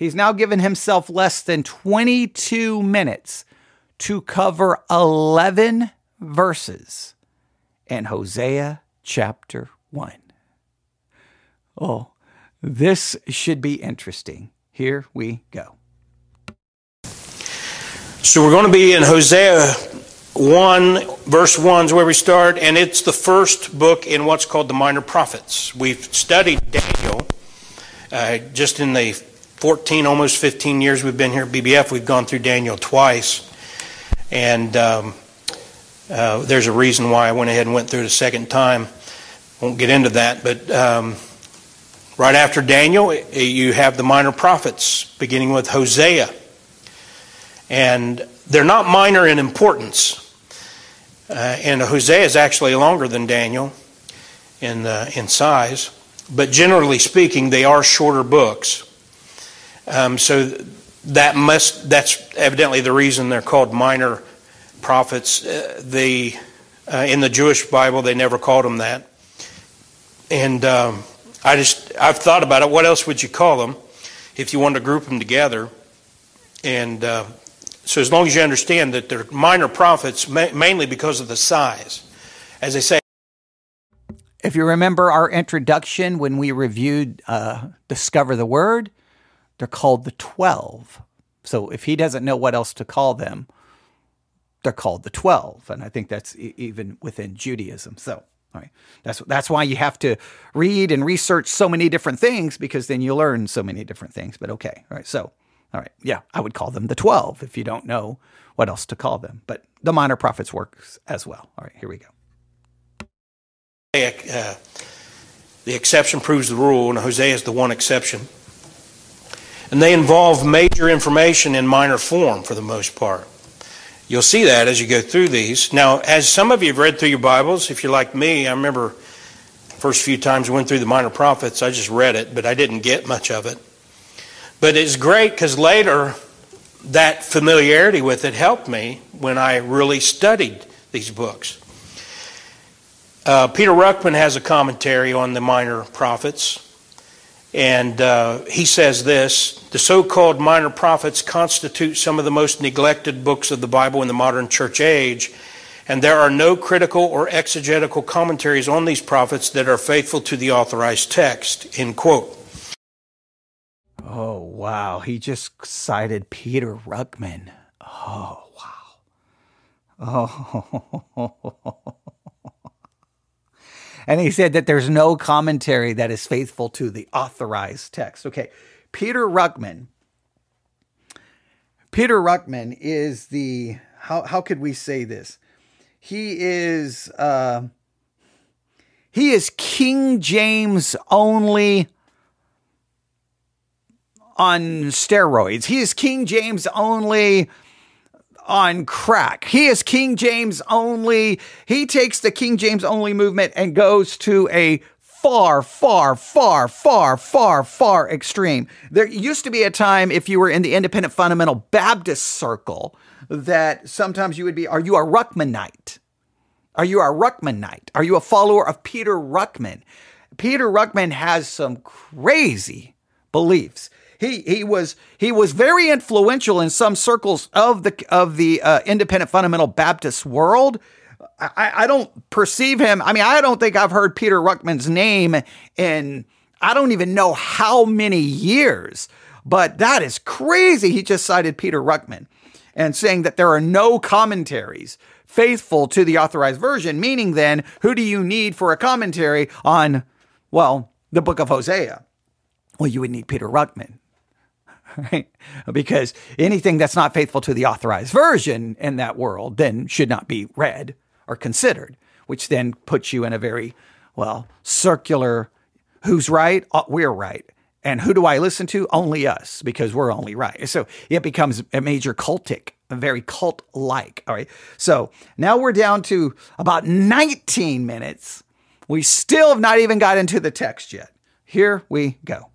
He's now given himself less than 22 minutes to cover 11 verses in Hosea chapter 1. Oh, this should be interesting. Here we go. So we're going to be in Hosea 1, verse 1 is where we start, and it's the first book in what's called the Minor Prophets. We've studied Daniel uh, just in the 14, almost 15 years we've been here at BBF, we've gone through Daniel twice. And um, uh, there's a reason why I went ahead and went through it a second time. Won't get into that, but um, right after Daniel, you have the minor prophets, beginning with Hosea. And they're not minor in importance. Uh, and Hosea is actually longer than Daniel in, uh, in size. But generally speaking, they are shorter books. Um, so that must that's evidently the reason they're called minor prophets. Uh, the uh, in the Jewish Bible they never called them that, and um, I just I've thought about it. What else would you call them if you wanted to group them together? And uh, so as long as you understand that they're minor prophets, ma- mainly because of the size, as they say. If you remember our introduction when we reviewed uh, Discover the Word, they're called the 12. So if he doesn't know what else to call them, they're called the 12. And I think that's e- even within Judaism. So, all right. That's that's why you have to read and research so many different things because then you learn so many different things. But okay, all right. So, all right, yeah, I would call them the twelve if you don't know what else to call them. But the minor prophets works as well. All right, here we go. Uh, the exception proves the rule, and Hosea is the one exception and they involve major information in minor form for the most part. You'll see that as you go through these. Now, as some of you have read through your Bibles, if you're like me, I remember the first few times I went through the minor prophets, I just read it, but I didn't get much of it. But it's great because later that familiarity with it helped me when I really studied these books. Uh, Peter Ruckman has a commentary on the minor prophets, and uh, he says this The so called minor prophets constitute some of the most neglected books of the Bible in the modern church age, and there are no critical or exegetical commentaries on these prophets that are faithful to the authorized text. End quote. Oh, wow. He just cited Peter Ruckman. Oh, wow. Oh. And he said that there's no commentary that is faithful to the authorized text. Okay. Peter Ruckman. Peter Ruckman is the, how, how could we say this? He is, uh, he is King James only on steroids. He is King James only on crack. He is King James only. He takes the King James only movement and goes to a far, far, far, far, far, far extreme. There used to be a time if you were in the independent fundamental Baptist circle that sometimes you would be, are you a Ruckmanite? Are you a Ruckmanite? Are you a follower of Peter Ruckman? Peter Ruckman has some crazy beliefs. He he was he was very influential in some circles of the of the uh, independent fundamental Baptist world. I, I don't perceive him. I mean, I don't think I've heard Peter Ruckman's name in I don't even know how many years. But that is crazy. He just cited Peter Ruckman and saying that there are no commentaries faithful to the authorized version, meaning then, who do you need for a commentary on, well, the book of Hosea? Well, you would need Peter Ruckman. right? Because anything that's not faithful to the authorized version in that world then should not be read or considered, which then puts you in a very, well, circular who's right? We're right. And who do I listen to? Only us, because we're only right. So it becomes a major cultic, a very cult like. All right. So now we're down to about 19 minutes. We still have not even got into the text yet. Here we go.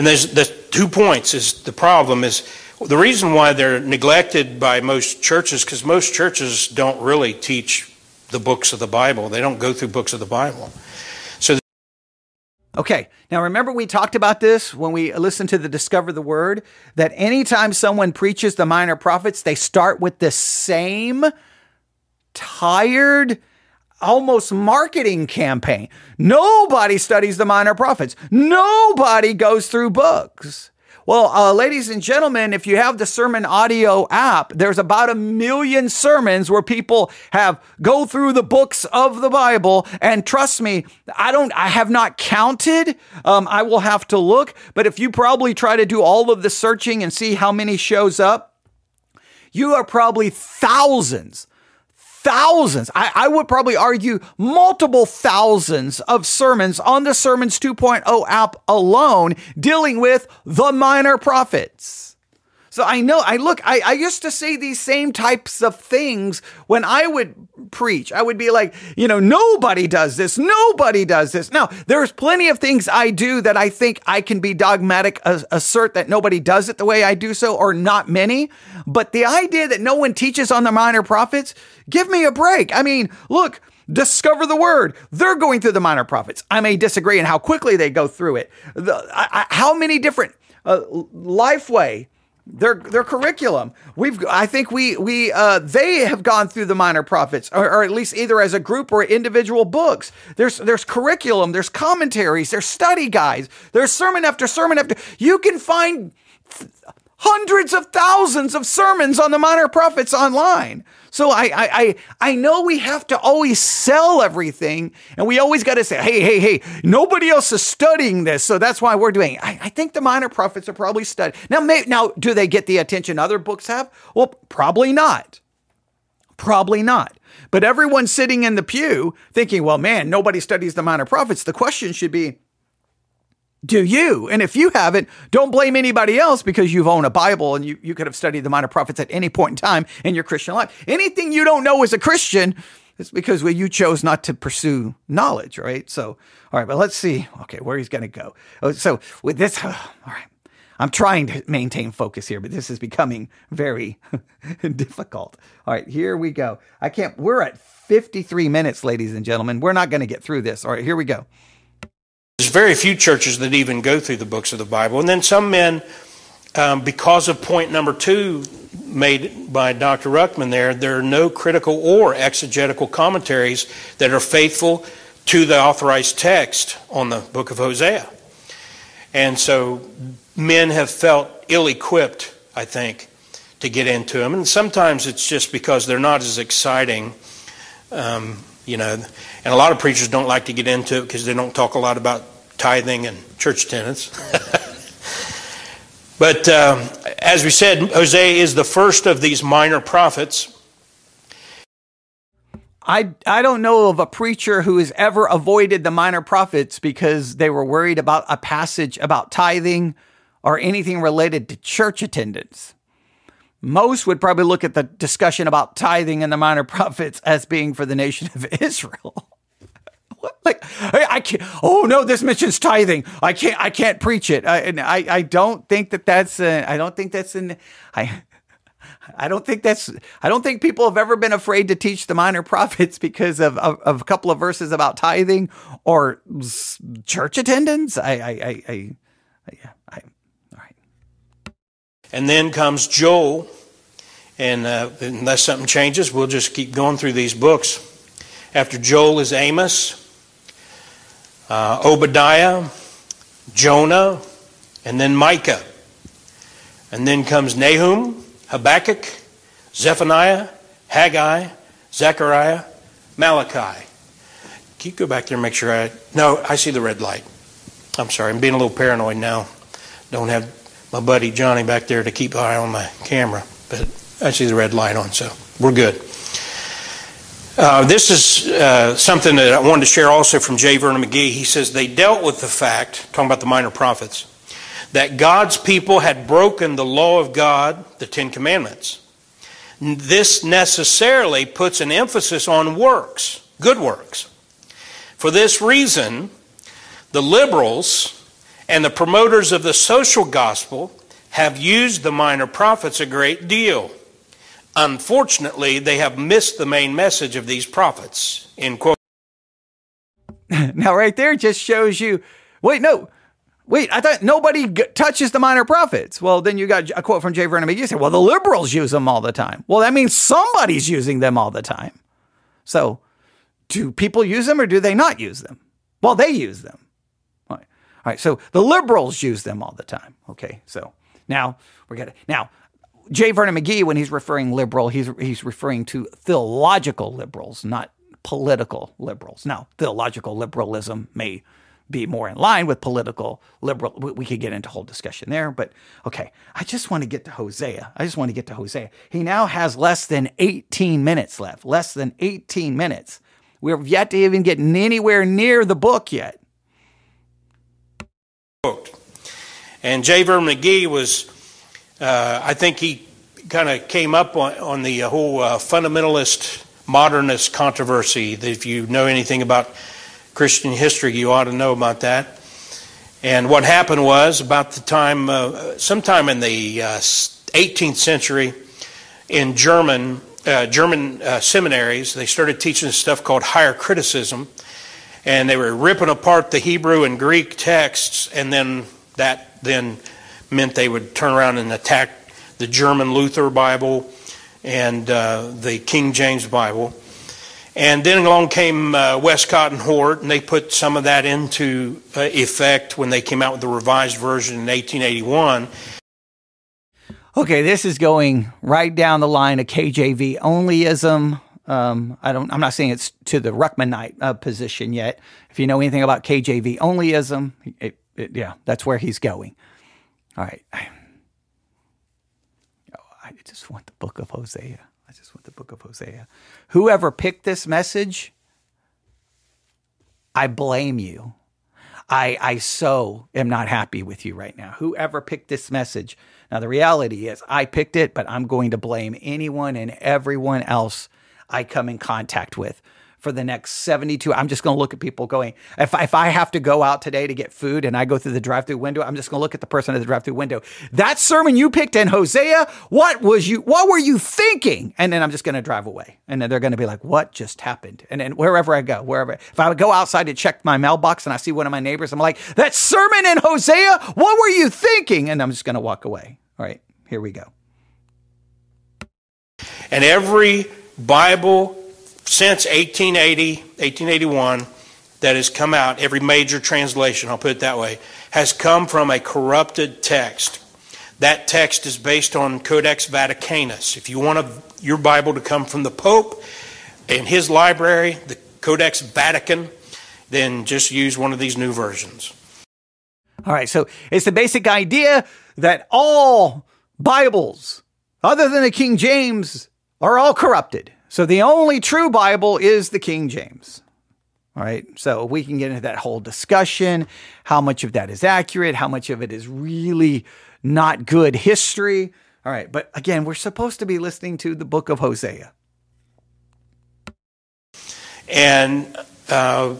And there's the two points is the problem is the reason why they're neglected by most churches because most churches don't really teach the books of the Bible. They don't go through books of the Bible. So Okay, now remember we talked about this when we listened to the Discover the Word that anytime someone preaches the minor prophets, they start with the same tired almost marketing campaign. Nobody studies the minor prophets. Nobody goes through books. Well, uh, ladies and gentlemen, if you have the sermon audio app, there's about a million sermons where people have go through the books of the Bible. And trust me, I don't, I have not counted. Um, I will have to look. But if you probably try to do all of the searching and see how many shows up, you are probably thousands thousands, I, I, would probably argue multiple thousands of sermons on the Sermons 2.0 app alone dealing with the minor prophets. So I know, I look, I, I used to say these same types of things when I would preach. I would be like, you know, nobody does this. Nobody does this. Now, there's plenty of things I do that I think I can be dogmatic, assert that nobody does it the way I do so, or not many. But the idea that no one teaches on the minor prophets, give me a break. I mean, look, discover the word. They're going through the minor prophets. I may disagree in how quickly they go through it. The, I, I, how many different uh, Lifeway, their their curriculum. We've I think we we uh, they have gone through the minor prophets, or, or, at least either as a group or individual books. There's there's curriculum, there's commentaries, there's study guides, there's sermon after sermon after. You can find hundreds of thousands of sermons on the minor prophets online. So I, I, I, I know we have to always sell everything and we always got to say, hey, hey, hey, nobody else is studying this. So that's why we're doing it. I, I think the minor prophets are probably studied. Now, may, now, do they get the attention other books have? Well, probably not. Probably not. But everyone sitting in the pew thinking, well, man, nobody studies the minor prophets. The question should be, do you? And if you haven't, don't blame anybody else because you've owned a Bible and you, you could have studied the minor prophets at any point in time in your Christian life. Anything you don't know as a Christian, is because well, you chose not to pursue knowledge, right? So, all right, but let's see. Okay, where he's going to go. Oh, so with this, all right. I'm trying to maintain focus here, but this is becoming very difficult. All right, here we go. I can't, we're at 53 minutes, ladies and gentlemen. We're not going to get through this. All right, here we go. Very few churches that even go through the books of the Bible. And then some men, um, because of point number two made by Dr. Ruckman there, there are no critical or exegetical commentaries that are faithful to the authorized text on the book of Hosea. And so men have felt ill equipped, I think, to get into them. And sometimes it's just because they're not as exciting. Um, you know, and a lot of preachers don't like to get into it because they don't talk a lot about tithing and church attendance. but um, as we said, Hosea is the first of these minor prophets. I, I don't know of a preacher who has ever avoided the minor prophets because they were worried about a passage about tithing or anything related to church attendance. Most would probably look at the discussion about tithing and the minor prophets as being for the nation of Israel. Like I, I, can't. Oh no, this mentions tithing. I can't. I can't preach it. I, and I, I don't think that that's. I don't think that's an. I. I don't think that's. I don't think people have ever been afraid to teach the minor prophets because of, of, of a couple of verses about tithing or church attendance. I. I. I. I yeah. I all right. and then comes Joel. And uh, unless something changes, we'll just keep going through these books. After Joel is Amos, uh, Obadiah, Jonah, and then Micah. And then comes Nahum, Habakkuk, Zephaniah, Haggai, Zechariah, Malachi. Can you go back there and make sure I. No, I see the red light. I'm sorry, I'm being a little paranoid now. Don't have my buddy Johnny back there to keep eye on my camera. But I see the red light on, so we're good. Uh, this is uh, something that I wanted to share also from J. Vernon McGee. He says they dealt with the fact, talking about the minor prophets, that God's people had broken the law of God, the Ten Commandments. This necessarily puts an emphasis on works, good works. For this reason, the liberals and the promoters of the social gospel have used the minor prophets a great deal. Unfortunately, they have missed the main message of these prophets. In quote. now, right there just shows you. Wait, no. Wait, I thought nobody g- touches the minor prophets. Well, then you got a quote from J. Vernon McGee. said, well, the liberals use them all the time. Well, that means somebody's using them all the time. So, do people use them or do they not use them? Well, they use them. All right, so the liberals use them all the time. Okay, so now we're gonna now J. Vernon McGee, when he's referring liberal, he's he's referring to theological liberals, not political liberals. Now, theological liberalism may be more in line with political liberal. We could get into whole discussion there, but okay. I just want to get to Hosea. I just want to get to Hosea. He now has less than 18 minutes left. Less than 18 minutes. We've yet to even get anywhere near the book yet. And J. Vernon McGee was, uh, I think he kind of came up on, on the whole uh, fundamentalist modernist controversy. If you know anything about Christian history, you ought to know about that. And what happened was about the time, uh, sometime in the 18th uh, century, in German uh, German uh, seminaries, they started teaching stuff called higher criticism and they were ripping apart the Hebrew and Greek texts, and then that then meant they would turn around and attack the German Luther Bible and uh, the King James Bible. And then along came uh, Westcott and Hort, and they put some of that into uh, effect when they came out with the revised version in 1881. Okay, this is going right down the line of KJV onlyism, um, I don't. I'm not saying it's to the Ruckmanite uh, position yet. If you know anything about KJV onlyism, it, it, yeah, that's where he's going. All right. I, just want the book of Hosea. I just want the book of Hosea. Whoever picked this message, I blame you. I, I so am not happy with you right now. Whoever picked this message. Now, the reality is, I picked it, but I'm going to blame anyone and everyone else I come in contact with for the next 72. I'm just going to look at people going, if, if I have to go out today to get food and I go through the drive through window, I'm just going to look at the person at the drive through window. That sermon you picked in Hosea, what was you, what were you thinking? And then I'm just going to drive away. And then they're going to be like, what just happened? And then wherever I go, wherever, if I would go outside to check my mailbox and I see one of my neighbors, I'm like, that sermon in Hosea, what were you thinking? And I'm just going to walk away. All right, here we go. And every Bible since 1880, 1881, that has come out, every major translation, I'll put it that way, has come from a corrupted text. That text is based on Codex Vaticanus. If you want a, your Bible to come from the Pope and his library, the Codex Vatican, then just use one of these new versions. All right, so it's the basic idea that all Bibles, other than the King James, are all corrupted. So the only true Bible is the King James. All right. So we can get into that whole discussion how much of that is accurate, how much of it is really not good history. All right. But again, we're supposed to be listening to the book of Hosea. And uh,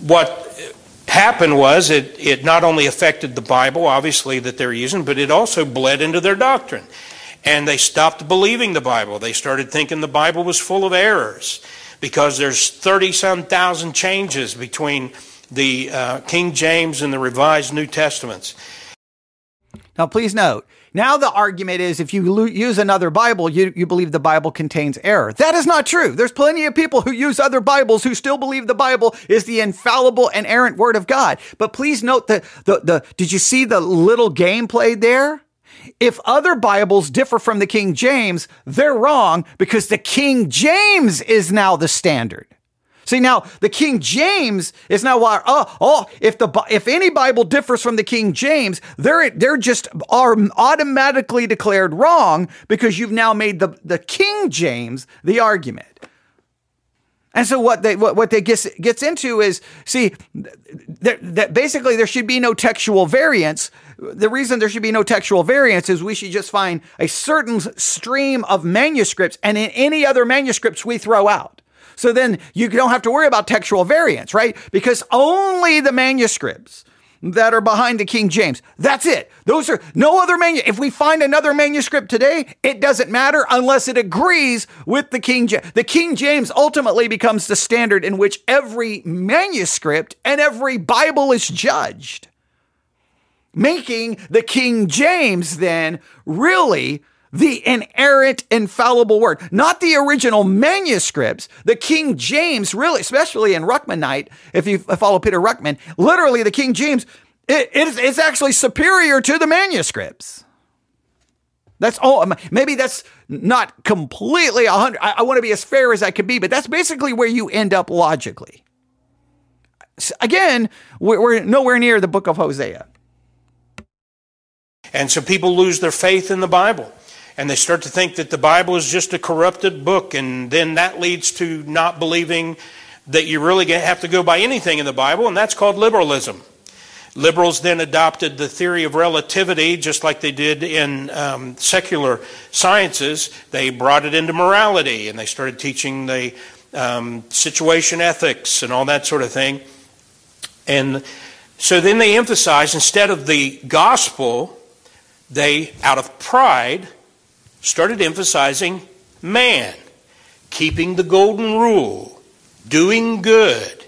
what happened was it, it not only affected the Bible, obviously, that they're using, but it also bled into their doctrine and they stopped believing the Bible. They started thinking the Bible was full of errors because there's 30 some thousand changes between the uh, King James and the Revised New Testaments. Now, please note, now the argument is if you lo- use another Bible, you, you believe the Bible contains error. That is not true. There's plenty of people who use other Bibles who still believe the Bible is the infallible and errant word of God. But please note that the, the, did you see the little game played there? If other Bibles differ from the King James, they're wrong because the King James is now the standard. See now, the King James is now why. Oh, oh, if the if any Bible differs from the King James, they're they're just are automatically declared wrong because you've now made the the King James the argument. And so what they what, what they gets gets into is see that basically there should be no textual variance the reason there should be no textual variance is we should just find a certain stream of manuscripts and in any other manuscripts we throw out. So then you don't have to worry about textual variance, right? Because only the manuscripts that are behind the King James. That's it. Those are no other manu. If we find another manuscript today, it doesn't matter unless it agrees with the King James. The King James ultimately becomes the standard in which every manuscript and every Bible is judged making the King James then really the inerrant, infallible word, not the original manuscripts. The King James, really, especially in Ruckmanite, if you follow Peter Ruckman, literally the King James, it, it's, it's actually superior to the manuscripts. That's all. Um, maybe that's not completely a hundred. I, I want to be as fair as I can be, but that's basically where you end up logically. Again, we're, we're nowhere near the book of Hosea. And so people lose their faith in the Bible. And they start to think that the Bible is just a corrupted book. And then that leads to not believing that you really have to go by anything in the Bible. And that's called liberalism. Liberals then adopted the theory of relativity, just like they did in um, secular sciences. They brought it into morality and they started teaching the um, situation ethics and all that sort of thing. And so then they emphasize instead of the gospel, they, out of pride, started emphasizing man, keeping the golden rule, doing good.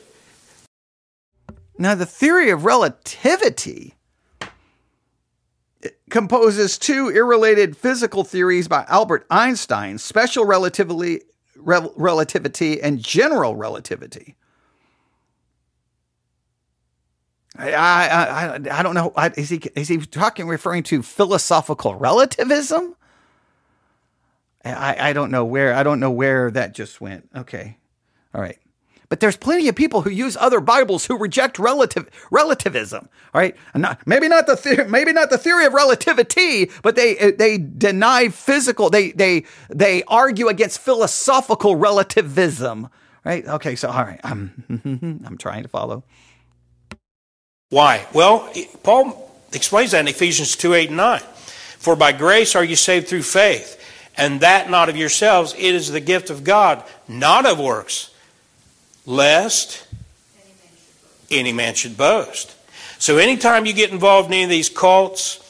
Now, the theory of relativity composes two irrelated physical theories by Albert Einstein special relativity, relativity and general relativity. I, I, I, I don't know. Is he, is he talking, referring to philosophical relativism? I, I don't know where, I don't know where that just went. Okay. All right. But there's plenty of people who use other Bibles who reject relative relativism. All right, not, maybe not the theory, maybe not the theory of relativity, but they uh, they deny physical. They they they argue against philosophical relativism. Right? Okay. So all right, I'm I'm trying to follow. Why? Well, Paul explains that in Ephesians 2 8 and 9. For by grace are you saved through faith, and that not of yourselves, it is the gift of God, not of works, lest any man should boast. So anytime you get involved in any of these cults,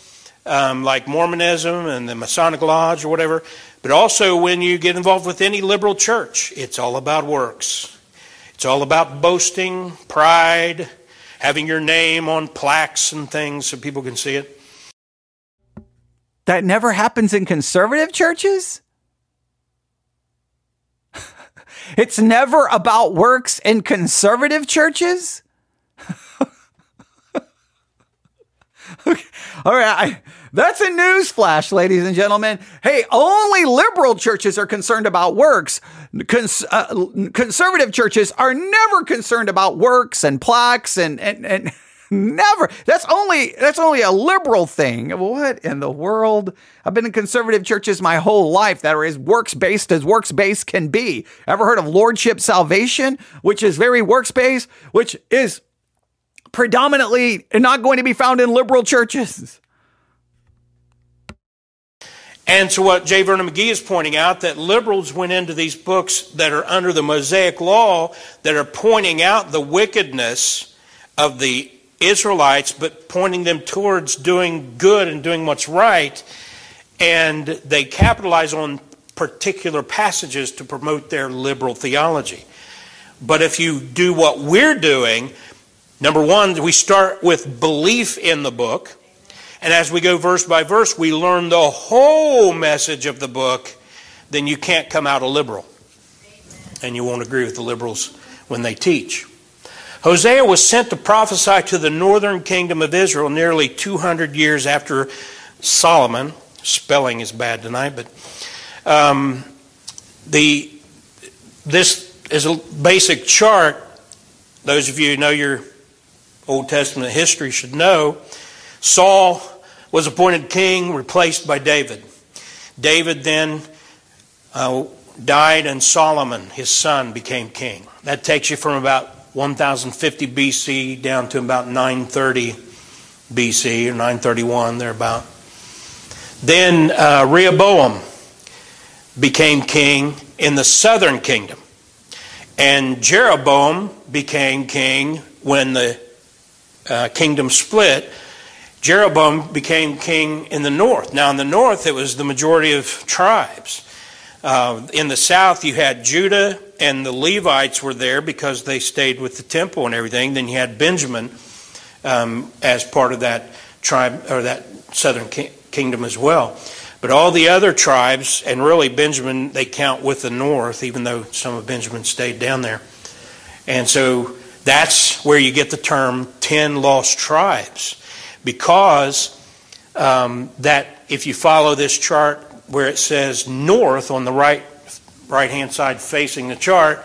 um, like Mormonism and the Masonic Lodge or whatever, but also when you get involved with any liberal church, it's all about works. It's all about boasting, pride, having your name on plaques and things so people can see it. That never happens in conservative churches? it's never about works in conservative churches? okay. All right. I, that's a news flash, ladies and gentlemen. Hey, only liberal churches are concerned about works. Cons- uh, conservative churches are never concerned about works and plaques and, and, and never. That's only, that's only a liberal thing. What in the world? I've been in conservative churches my whole life that are as works based as works based can be. Ever heard of Lordship Salvation, which is very works based, which is predominantly not going to be found in liberal churches. And so, what J. Vernon McGee is pointing out that liberals went into these books that are under the Mosaic Law that are pointing out the wickedness of the Israelites, but pointing them towards doing good and doing what's right. And they capitalize on particular passages to promote their liberal theology. But if you do what we're doing, Number one, we start with belief in the book. And as we go verse by verse, we learn the whole message of the book. Then you can't come out a liberal. And you won't agree with the liberals when they teach. Hosea was sent to prophesy to the northern kingdom of Israel nearly 200 years after Solomon. Spelling is bad tonight, but um, the this is a basic chart. Those of you who know your Old Testament history should know, Saul was appointed king, replaced by David. David then uh, died, and Solomon, his son, became king. That takes you from about 1050 BC down to about 930 BC or 931, thereabout. Then uh, Rehoboam became king in the southern kingdom. And Jeroboam became king when the uh, kingdom split, Jeroboam became king in the north. Now, in the north, it was the majority of tribes. Uh, in the south, you had Judah, and the Levites were there because they stayed with the temple and everything. Then you had Benjamin um, as part of that tribe or that southern ki- kingdom as well. But all the other tribes, and really Benjamin, they count with the north, even though some of Benjamin stayed down there. And so that's where you get the term 10 lost tribes. Because um, that if you follow this chart where it says north on the right right hand side facing the chart,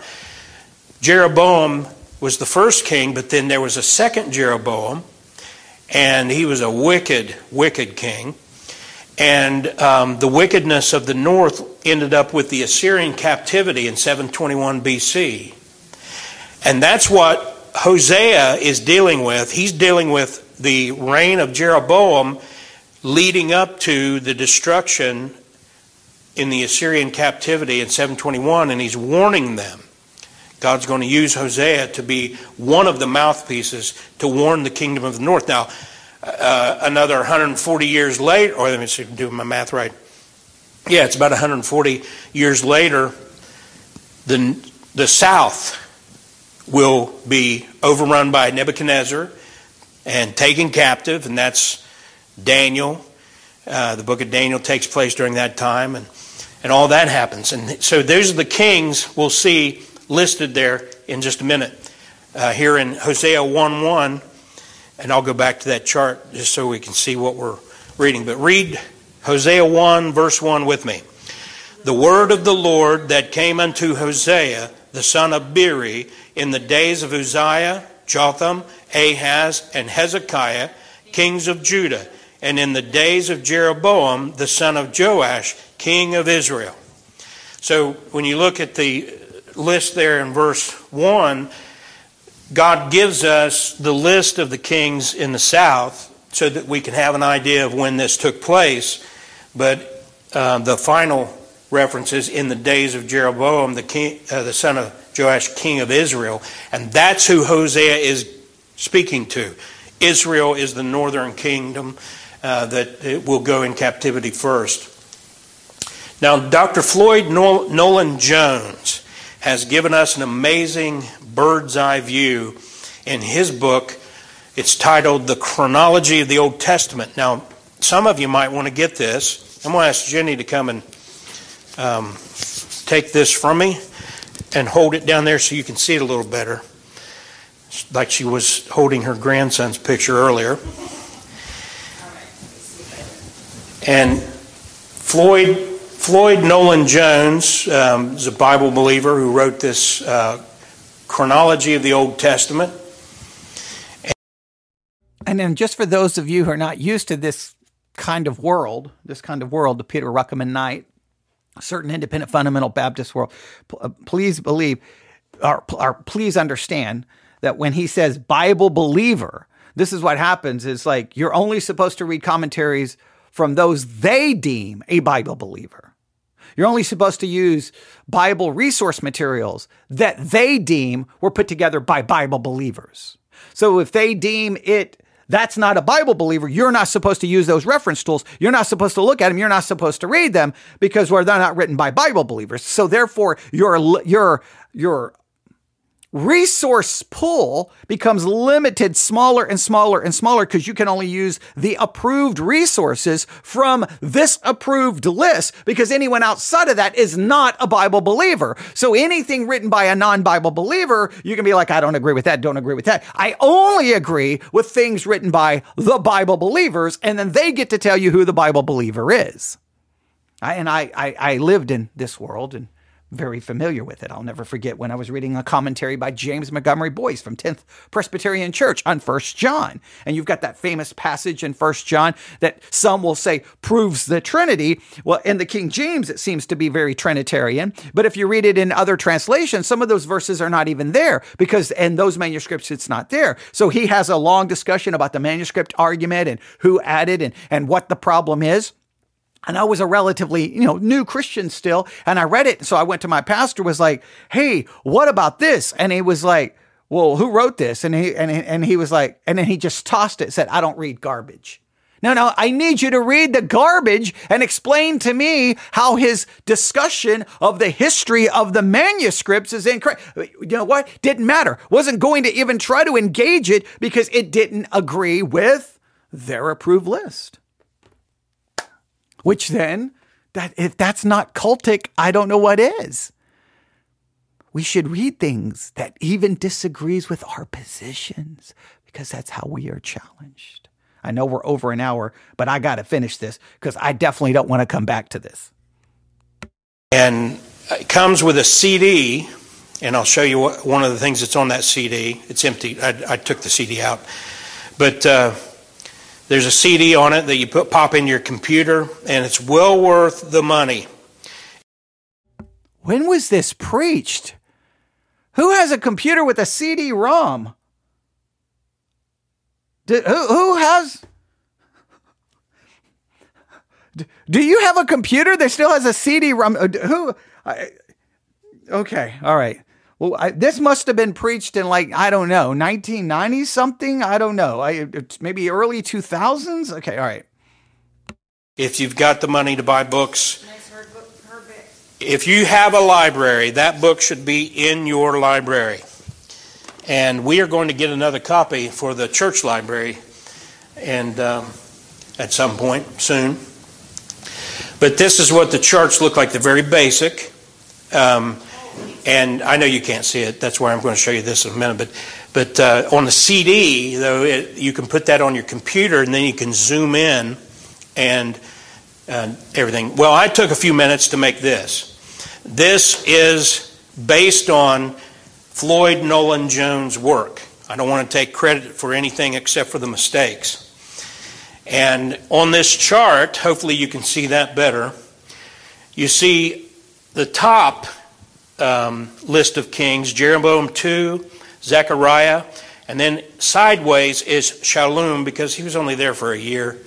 Jeroboam was the first king, but then there was a second Jeroboam, and he was a wicked, wicked king. And um, the wickedness of the north ended up with the Assyrian captivity in 721 BC. And that's what Hosea is dealing with. He's dealing with the reign of Jeroboam leading up to the destruction in the Assyrian captivity in 721, and he's warning them. God's going to use Hosea to be one of the mouthpieces to warn the kingdom of the north. Now, uh, another 140 years later, or let me see, do my math right. Yeah, it's about 140 years later. The, the south will be overrun by Nebuchadnezzar and taken captive, and that's Daniel. Uh, the book of Daniel takes place during that time, and, and all that happens. And so those are the kings we'll see listed there in just a minute. Uh, here in Hosea 1 1, and I'll go back to that chart just so we can see what we're reading. But read Hosea 1, verse 1 with me. The word of the Lord that came unto Hosea, the son of Beeri, in the days of Uzziah, Jotham, Ahaz, and Hezekiah, kings of Judah, and in the days of Jeroboam, the son of Joash, king of Israel. So when you look at the list there in verse 1, God gives us the list of the kings in the south so that we can have an idea of when this took place. But uh, the final reference is in the days of Jeroboam, the, king, uh, the son of Joash, king of Israel. And that's who Hosea is speaking to. Israel is the northern kingdom uh, that will go in captivity first. Now, Dr. Floyd Nolan Jones has given us an amazing bird's eye view in his book. It's titled The Chronology of the Old Testament. Now, some of you might want to get this. I'm going to ask Jenny to come and um, take this from me and hold it down there so you can see it a little better, like she was holding her grandson's picture earlier. And Floyd Floyd Nolan Jones um, is a Bible believer who wrote this uh, chronology of the Old Testament. And then, just for those of you who are not used to this kind of world, this kind of world, the Peter Ruckmanite, certain independent fundamental Baptist world, uh, please believe, or, or please understand that when he says Bible believer, this is what happens is like you're only supposed to read commentaries from those they deem a Bible believer. You're only supposed to use Bible resource materials that they deem were put together by Bible believers. So if they deem it that's not a Bible believer. You're not supposed to use those reference tools. You're not supposed to look at them. You're not supposed to read them because well, they're not written by Bible believers. So therefore, your your your resource pool becomes limited smaller and smaller and smaller because you can only use the approved resources from this approved list because anyone outside of that is not a Bible believer. So anything written by a non-Bible believer, you can be like, I don't agree with that, don't agree with that. I only agree with things written by the Bible believers, and then they get to tell you who the Bible believer is. I, and I, I, I lived in this world and very familiar with it. I'll never forget when I was reading a commentary by James Montgomery Boice from 10th Presbyterian Church on 1 John. And you've got that famous passage in 1 John that some will say proves the Trinity. Well, in the King James, it seems to be very Trinitarian. But if you read it in other translations, some of those verses are not even there because in those manuscripts, it's not there. So he has a long discussion about the manuscript argument and who added and, and what the problem is. And I was a relatively, you know, new Christian still. And I read it. So I went to my pastor, was like, Hey, what about this? And he was like, Well, who wrote this? And he, and, and he was like, and then he just tossed it, said, I don't read garbage. No, no, I need you to read the garbage and explain to me how his discussion of the history of the manuscripts is incorrect. You know what? Didn't matter. Wasn't going to even try to engage it because it didn't agree with their approved list. Which then, that if that's not cultic, I don't know what is. We should read things that even disagrees with our positions because that's how we are challenged. I know we're over an hour, but I got to finish this because I definitely don't want to come back to this. And it comes with a CD, and I'll show you what, one of the things that's on that CD. It's empty. I, I took the CD out, but uh, there's a CD on it that you put pop in your computer, and it's well worth the money. When was this preached? Who has a computer with a CD-ROM? who, who has? Do you have a computer that still has a CD-ROM? Uh, who? I, okay, all right. Well, I, this must have been preached in like I don't know, 1990 something. I don't know. I, maybe early 2000s. Okay, all right. If you've got the money to buy books, if you have a library, that book should be in your library. And we are going to get another copy for the church library, and um, at some point soon. But this is what the charts look like. They're very basic. Um, and I know you can't see it. That's why I'm going to show you this in a minute. But, but uh, on the CD, though, it, you can put that on your computer, and then you can zoom in and uh, everything. Well, I took a few minutes to make this. This is based on Floyd Nolan Jones' work. I don't want to take credit for anything except for the mistakes. And on this chart, hopefully you can see that better. You see the top um, list of kings Jeroboam 2, Zechariah, and then sideways is Shallum because he was only there for a year.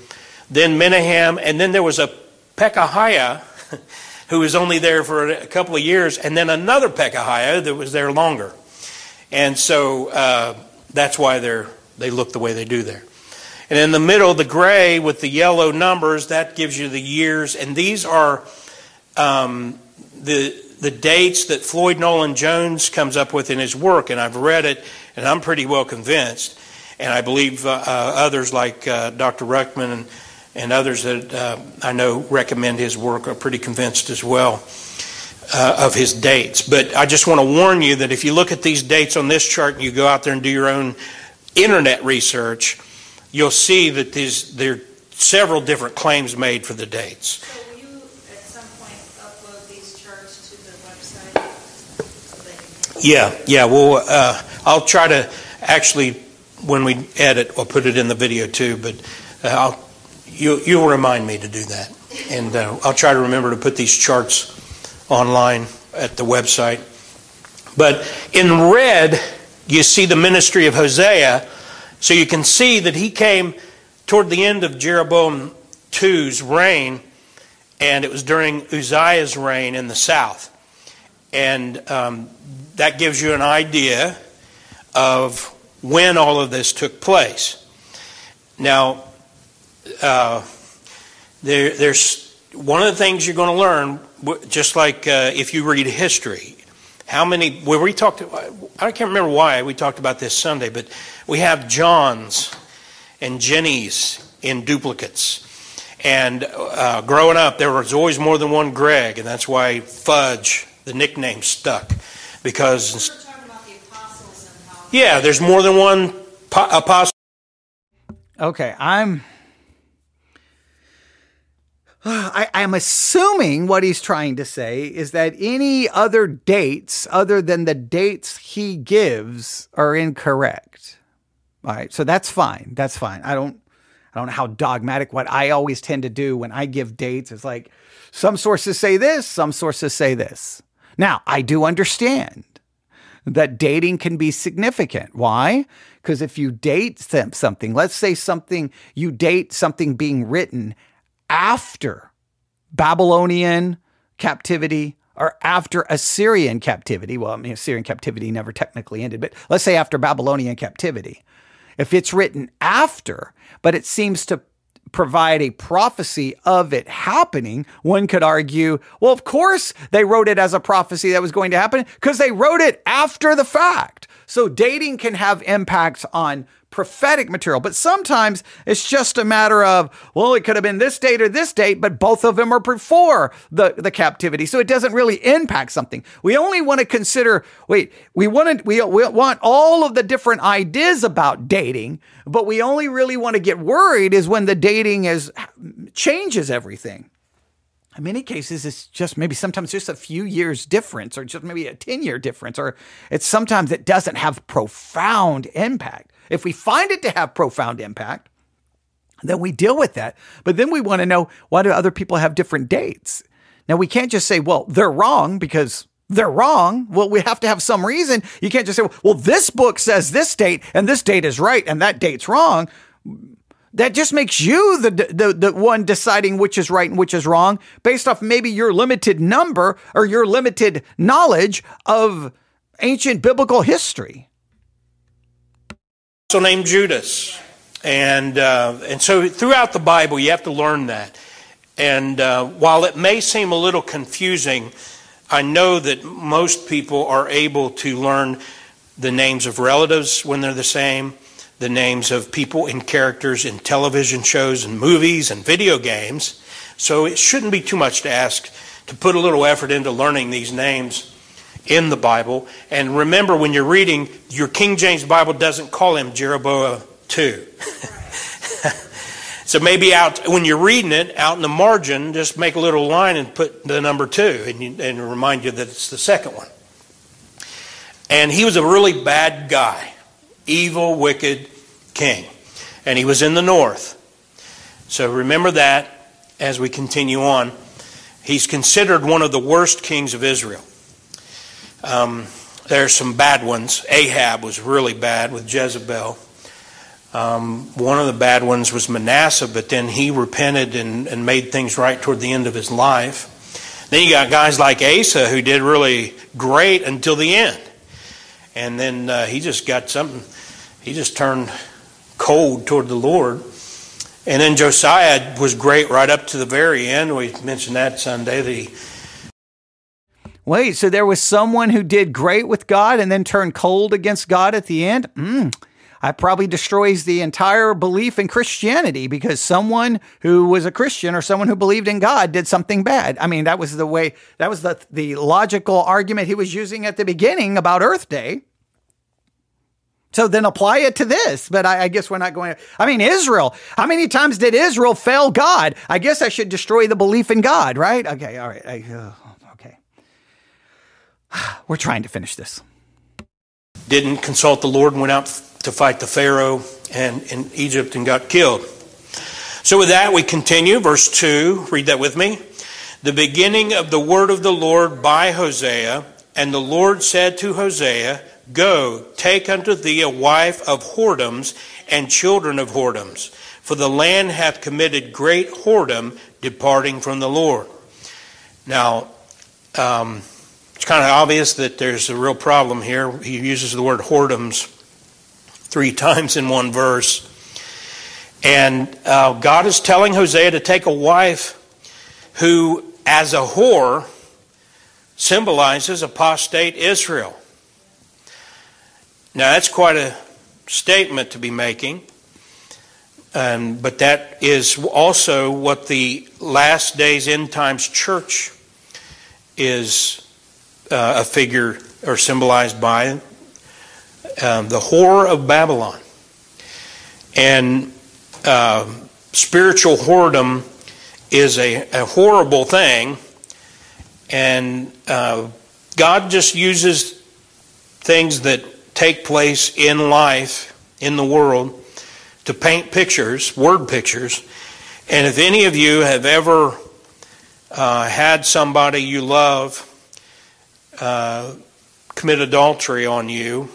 Then Menahem, and then there was a Pekahiah who was only there for a couple of years, and then another Pekahiah that was there longer. And so uh, that's why they're, they look the way they do there. And in the middle, the gray with the yellow numbers, that gives you the years. And these are um, the, the dates that Floyd Nolan Jones comes up with in his work. And I've read it, and I'm pretty well convinced. And I believe uh, uh, others like uh, Dr. Ruckman and, and others that uh, I know recommend his work are pretty convinced as well. Uh, of his dates. But I just want to warn you that if you look at these dates on this chart and you go out there and do your own internet research, you'll see that these, there are several different claims made for the dates. So will you at some point upload these charts to the website? so they can- Yeah, yeah. Well, uh, I'll try to actually, when we edit, I'll put it in the video too. But uh, I'll, you, you'll remind me to do that, and uh, I'll try to remember to put these charts online at the website. But in red, you see the ministry of Hosea, so you can see that he came toward the end of Jeroboam II's reign, and it was during Uzziah's reign in the south. And um, that gives you an idea of when all of this took place. Now, uh, there, there's one of the things you're going to learn, just like uh, if you read history. How many? Where we talked, I can't remember why we talked about this Sunday, but we have Johns and Jennies in duplicates. And uh, growing up, there was always more than one Greg, and that's why Fudge, the nickname, stuck. Because We were talking about the apostles and how. yeah, there's more than one po- apostle. Okay, I'm. I, I'm assuming what he's trying to say is that any other dates other than the dates he gives are incorrect. All right, so that's fine. That's fine. I don't. I don't know how dogmatic. What I always tend to do when I give dates is like, some sources say this, some sources say this. Now I do understand that dating can be significant. Why? Because if you date some- something, let's say something, you date something being written after Babylonian captivity or after Assyrian captivity. Well, I mean, Assyrian captivity never technically ended, but let's say after Babylonian captivity. If it's written after, but it seems to provide a prophecy of it happening, one could argue, well, of course they wrote it as a prophecy that was going to happen because they wrote it after the fact. So dating can have impacts on prophetic material, but sometimes it's just a matter of, well, it could have been this date or this date, but both of them are before the, the captivity. So it doesn't really impact something. We only want to consider, wait, we want to, we, we want all of the different ideas about dating, but we only really want to get worried is when the dating is changes everything. In many cases, it's just maybe sometimes just a few years difference or just maybe a 10 year difference, or it's sometimes it doesn't have profound impact. If we find it to have profound impact, then we deal with that. But then we want to know why do other people have different dates? Now, we can't just say, well, they're wrong because they're wrong. Well, we have to have some reason. You can't just say, well, this book says this date and this date is right and that date's wrong that just makes you the, the the one deciding which is right and which is wrong based off maybe your limited number or your limited knowledge of ancient biblical history. Also named Judas. And, uh, and so throughout the Bible, you have to learn that. And uh, while it may seem a little confusing, I know that most people are able to learn the names of relatives when they're the same, the names of people and characters in television shows and movies and video games. So it shouldn't be too much to ask to put a little effort into learning these names in the Bible. And remember, when you're reading, your King James Bible doesn't call him Jeroboam 2. so maybe out when you're reading it, out in the margin, just make a little line and put the number 2 and, you, and remind you that it's the second one. And he was a really bad guy, evil, wicked king. And he was in the north. So remember that as we continue on. He's considered one of the worst kings of Israel. Um, there's some bad ones. Ahab was really bad with Jezebel. Um, one of the bad ones was Manasseh, but then he repented and, and made things right toward the end of his life. Then you got guys like Asa who did really great until the end. And then uh, he just got something, he just turned cold toward the Lord. And then Josiah was great right up to the very end. We mentioned that Sunday. That he Wait, so there was someone who did great with God and then turned cold against God at the end? Mm, that probably destroys the entire belief in Christianity because someone who was a Christian or someone who believed in God did something bad. I mean, that was the way, that was the, the logical argument he was using at the beginning about Earth Day. So then apply it to this. But I, I, guess we're not going to. I mean, Israel. How many times did Israel fail God? I guess I should destroy the belief in God, right? Okay, all right. I, uh. We're trying to finish this. Didn't consult the Lord and went out to fight the Pharaoh and in Egypt and got killed. So with that, we continue. Verse 2, read that with me. The beginning of the word of the Lord by Hosea. And the Lord said to Hosea, Go, take unto thee a wife of whoredoms and children of whoredoms, for the land hath committed great whoredom, departing from the Lord. Now, um, it's kind of obvious that there's a real problem here. He uses the word whoredoms three times in one verse. And uh, God is telling Hosea to take a wife who, as a whore, symbolizes apostate Israel. Now, that's quite a statement to be making, um, but that is also what the last days end times church is uh, a figure or symbolized by um, the horror of Babylon. And uh, spiritual whoredom is a, a horrible thing, and uh, God just uses things that take place in life, in the world, to paint pictures, word pictures. And if any of you have ever uh, had somebody you love uh, commit adultery on you,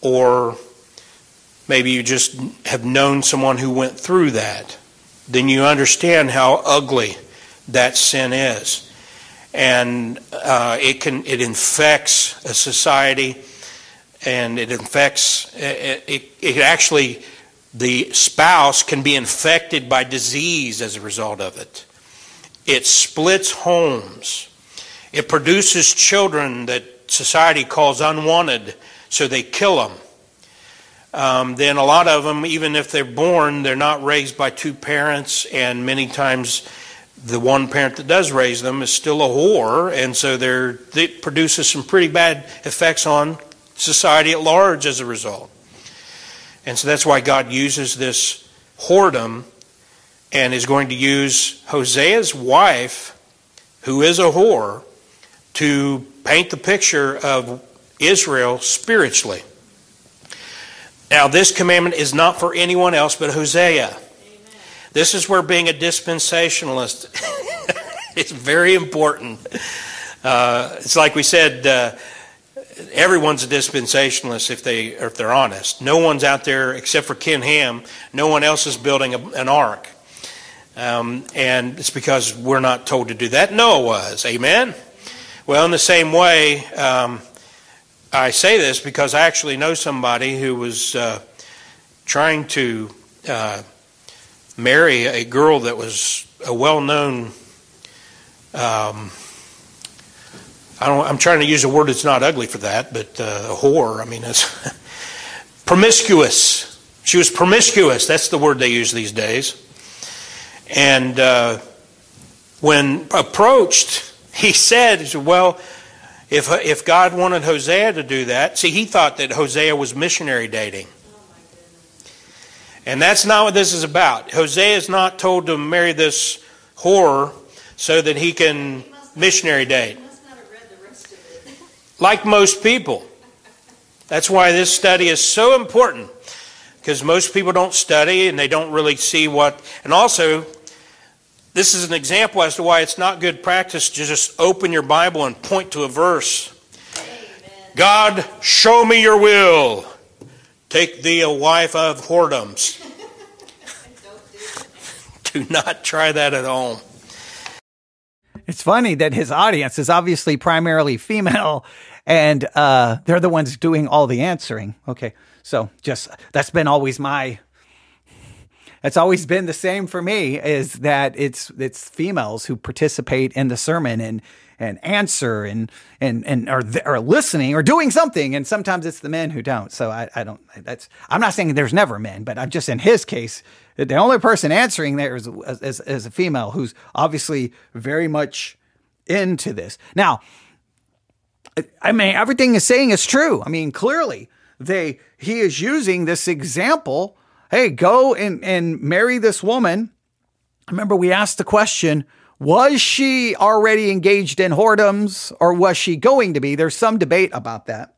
or maybe you just have known someone who went through that, then you understand how ugly that sin is. And uh, it can it infects a society, and it infects it, it, it actually the spouse can be infected by disease as a result of it. It splits homes. It produces children that society calls unwanted so they kill them. Um, then a lot of them, even if they're born, they're not raised by two parents, and many times the one parent that does raise them is still a whore, and so they're, it produces some pretty bad effects on society at large as a result. And so that's why God uses this whoredom and is going to use Hosea's wife, who is a whore, to paint the picture of Israel spiritually. Now, this commandment is not for anyone else but Hosea. Amen. This is where being a dispensationalist is very important. Uh, it's like we said, uh, everyone's a dispensationalist if they if they're honest. No one's out there except for Ken Ham. No one else is building a, an ark, um, and it's because we're not told to do that. Noah was. Amen. Well, in the same way, um, I say this because I actually know somebody who was uh, trying to uh, marry a girl that was a well-known. Um, I don't. I'm trying to use a word that's not ugly for that, but uh, a whore. I mean, it's promiscuous. She was promiscuous. That's the word they use these days. And uh, when approached, he said, "Well." If, if God wanted Hosea to do that, see, he thought that Hosea was missionary dating. And that's not what this is about. Hosea is not told to marry this whore so that he can missionary date. Like most people. That's why this study is so important. Because most people don't study and they don't really see what. And also, this is an example as to why it's not good practice to just open your Bible and point to a verse. Amen. God, show me your will. Take thee a wife of whoredoms. do not try that at home. It's funny that his audience is obviously primarily female and uh, they're the ones doing all the answering. Okay. So just that's been always my it's always been the same for me is that it's it's females who participate in the sermon and and answer and and and are are listening or doing something and sometimes it's the men who don't. So I, I don't that's I'm not saying there's never men but I'm just in his case the only person answering there is is, is a female who's obviously very much into this. Now I mean everything is saying is true. I mean clearly they he is using this example hey, go and, and marry this woman. Remember, we asked the question was she already engaged in whoredoms or was she going to be? There's some debate about that.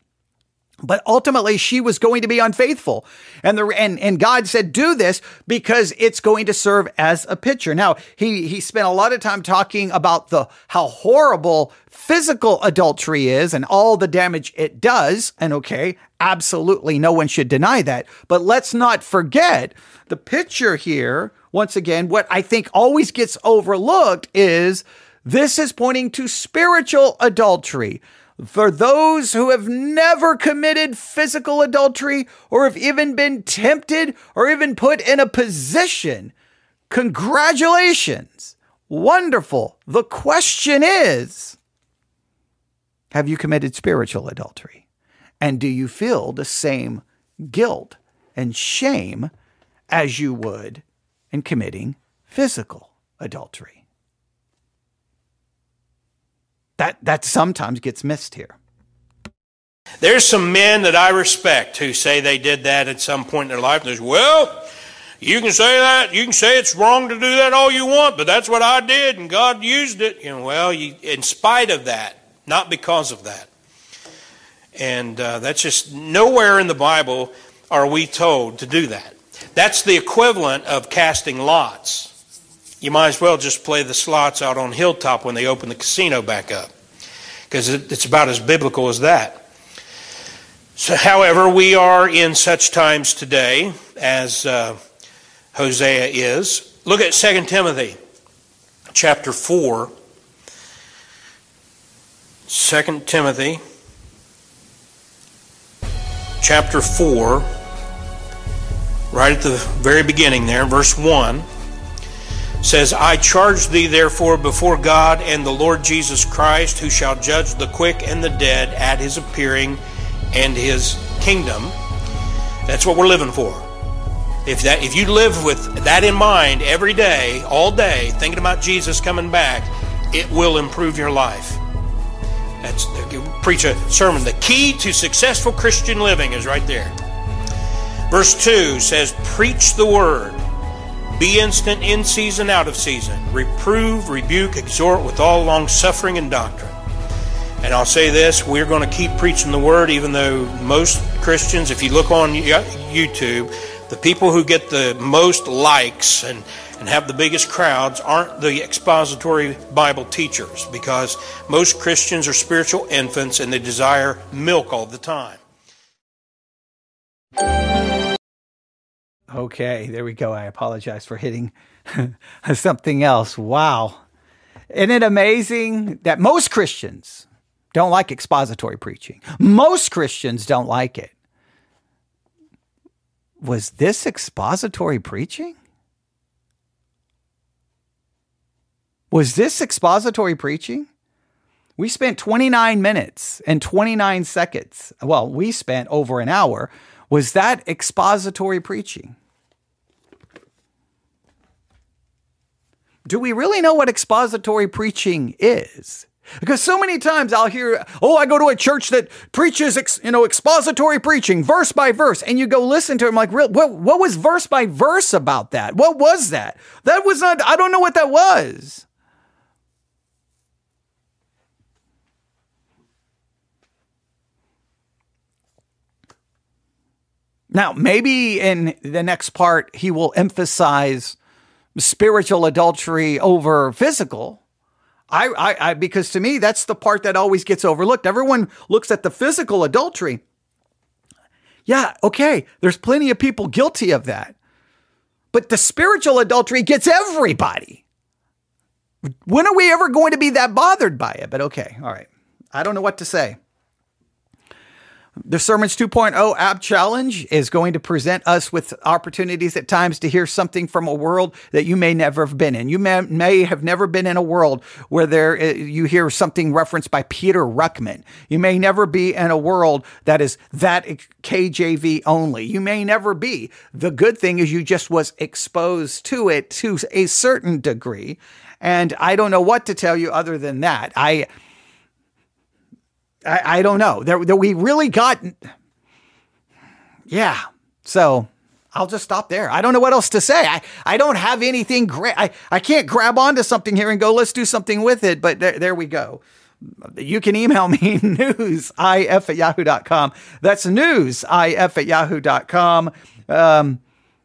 But ultimately, she was going to be unfaithful. And the and, and God said, do this because it's going to serve as a picture. Now, he he spent a lot of time talking about the how horrible physical adultery is and all the damage it does. And okay, absolutely no one should deny that. But let's not forget the picture here. Once again, what I think always gets overlooked is this is pointing to spiritual adultery for those who have never committed physical adultery or have even been tempted or even put in a position. Congratulations. Wonderful. The question is Have you committed spiritual adultery? And do you feel the same guilt and shame as you would in committing physical adultery? That, that sometimes gets missed here. There's some men that I respect who say they did that at some point in their life. There's, well, you can say that. You can say it's wrong to do that all you want, but that's what I did, and God used it. You know, well, you, in spite of that, not because of that. And uh, that's just nowhere in the Bible are we told to do that. That's the equivalent of casting lots you might as well just play the slots out on Hilltop when they open the casino back up, because it's about as biblical as that. So, however, we are in such times today as uh, Hosea is. Look at 2 Timothy chapter 4. 2 Timothy chapter 4, right at the very beginning there, verse 1 says, I charge thee therefore before God and the Lord Jesus Christ, who shall judge the quick and the dead at his appearing and his kingdom. That's what we're living for. If that if you live with that in mind every day, all day, thinking about Jesus coming back, it will improve your life. That's preach a sermon. The key to successful Christian living is right there. Verse 2 says, Preach the word. Be instant in season, out of season. Reprove, rebuke, exhort with all long suffering and doctrine. And I'll say this we're going to keep preaching the word, even though most Christians, if you look on YouTube, the people who get the most likes and, and have the biggest crowds aren't the expository Bible teachers because most Christians are spiritual infants and they desire milk all the time. Okay, there we go. I apologize for hitting something else. Wow. Isn't it amazing that most Christians don't like expository preaching? Most Christians don't like it. Was this expository preaching? Was this expository preaching? We spent 29 minutes and 29 seconds. Well, we spent over an hour. Was that expository preaching? Do we really know what expository preaching is? Because so many times I'll hear, oh, I go to a church that preaches, ex, you know, expository preaching, verse by verse, and you go listen to him like, what, what was verse by verse about that? What was that? That was not, I don't know what that was. Now, maybe in the next part, he will emphasize spiritual adultery over physical. I, I, I, because to me, that's the part that always gets overlooked. Everyone looks at the physical adultery. Yeah, okay, there's plenty of people guilty of that. But the spiritual adultery gets everybody. when are we ever going to be that bothered by it? But okay, all right. I don't know what to say. The Sermons 2.0 app challenge is going to present us with opportunities at times to hear something from a world that you may never have been in. You may, may have never been in a world where there uh, you hear something referenced by Peter Ruckman. You may never be in a world that is that KJV only. You may never be. The good thing is you just was exposed to it to a certain degree. And I don't know what to tell you other than that. I I, I don't know. There, we really got, yeah. So I'll just stop there. I don't know what else to say. I, I don't have anything great. I, I can't grab onto something here and go, let's do something with it. But there, there we go. You can email me newsif at yahoo.com. That's newsif at yahoo.com. Um,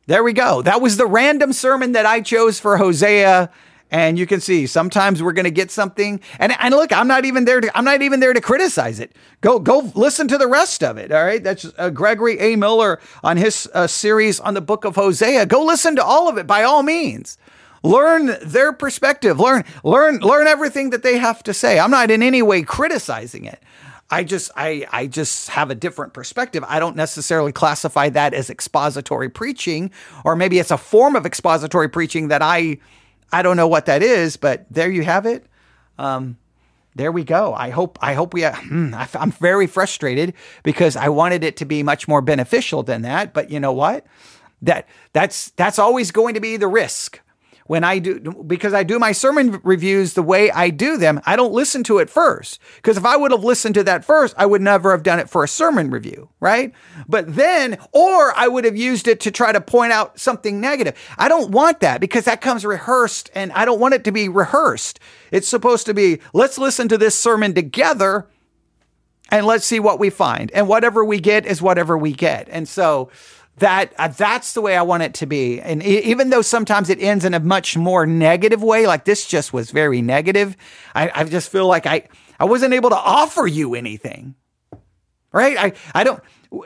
there we go. That was the random sermon that I chose for Hosea and you can see sometimes we're going to get something and, and look i'm not even there to i'm not even there to criticize it. Go go listen to the rest of it all right? That's uh, gregory a. Miller on his uh, series on the book of hosea. Go listen to all of it by all means. Learn their perspective. Learn learn learn everything that they have to say. I'm not in any way criticizing it. I just I I just have a different perspective. I don't necessarily classify that as expository preaching or maybe it's a form of expository preaching that I I don't know what that is, but there you have it. Um, there we go. I hope I hope we. Uh, I'm very frustrated because I wanted it to be much more beneficial than that. But you know what? That that's that's always going to be the risk when I do, because I do my sermon reviews the way I do them, I don't listen to it first. Because if I would have listened to that first, I would never have done it for a sermon review, right? But then, or I would have used it to try to point out something negative. I don't want that because that comes rehearsed and I don't want it to be rehearsed. It's supposed to be, let's listen to this sermon together and let's see what we find. And whatever we get is whatever we get. And so, that uh, that's the way I want it to be. And e- even though sometimes it ends in a much more negative way, like this just was very negative, I, I just feel like I I wasn't able to offer you anything. Right? I I don't.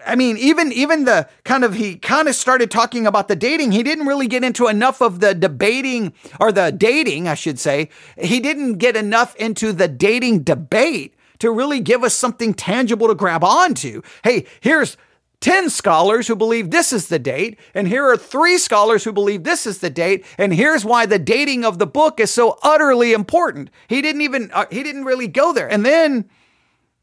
I mean, even even the kind of he kind of started talking about the dating. He didn't really get into enough of the debating or the dating, I should say. He didn't get enough into the dating debate to really give us something tangible to grab onto. Hey, here's 10 scholars who believe this is the date, and here are three scholars who believe this is the date, and here's why the dating of the book is so utterly important. He didn't even, uh, he didn't really go there. And then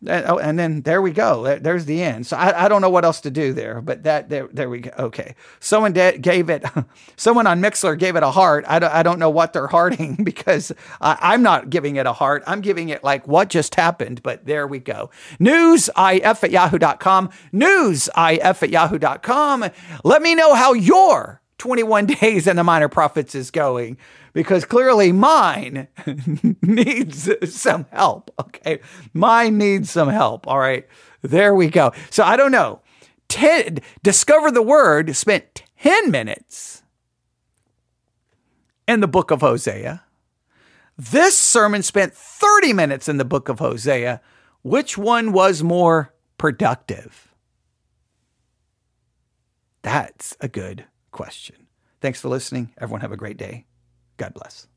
Oh, and then there we go. There's the end. So I, I don't know what else to do there, but that there there we go. Okay, someone de- gave it. Someone on Mixlr gave it a heart. I don't I don't know what they're hearting because I, am not giving it a heart. I'm giving it like what just happened. But there we go. Newsif at yahoo.com. Newsif at yahoo.com. Let me know how your 21 days and the minor prophets is going because clearly mine needs some help. Okay. Mine needs some help. All right. There we go. So I don't know. Ten, discover the word spent 10 minutes in the book of Hosea. This sermon spent 30 minutes in the book of Hosea. Which one was more productive? That's a good question. Thanks for listening. Everyone have a great day. God bless.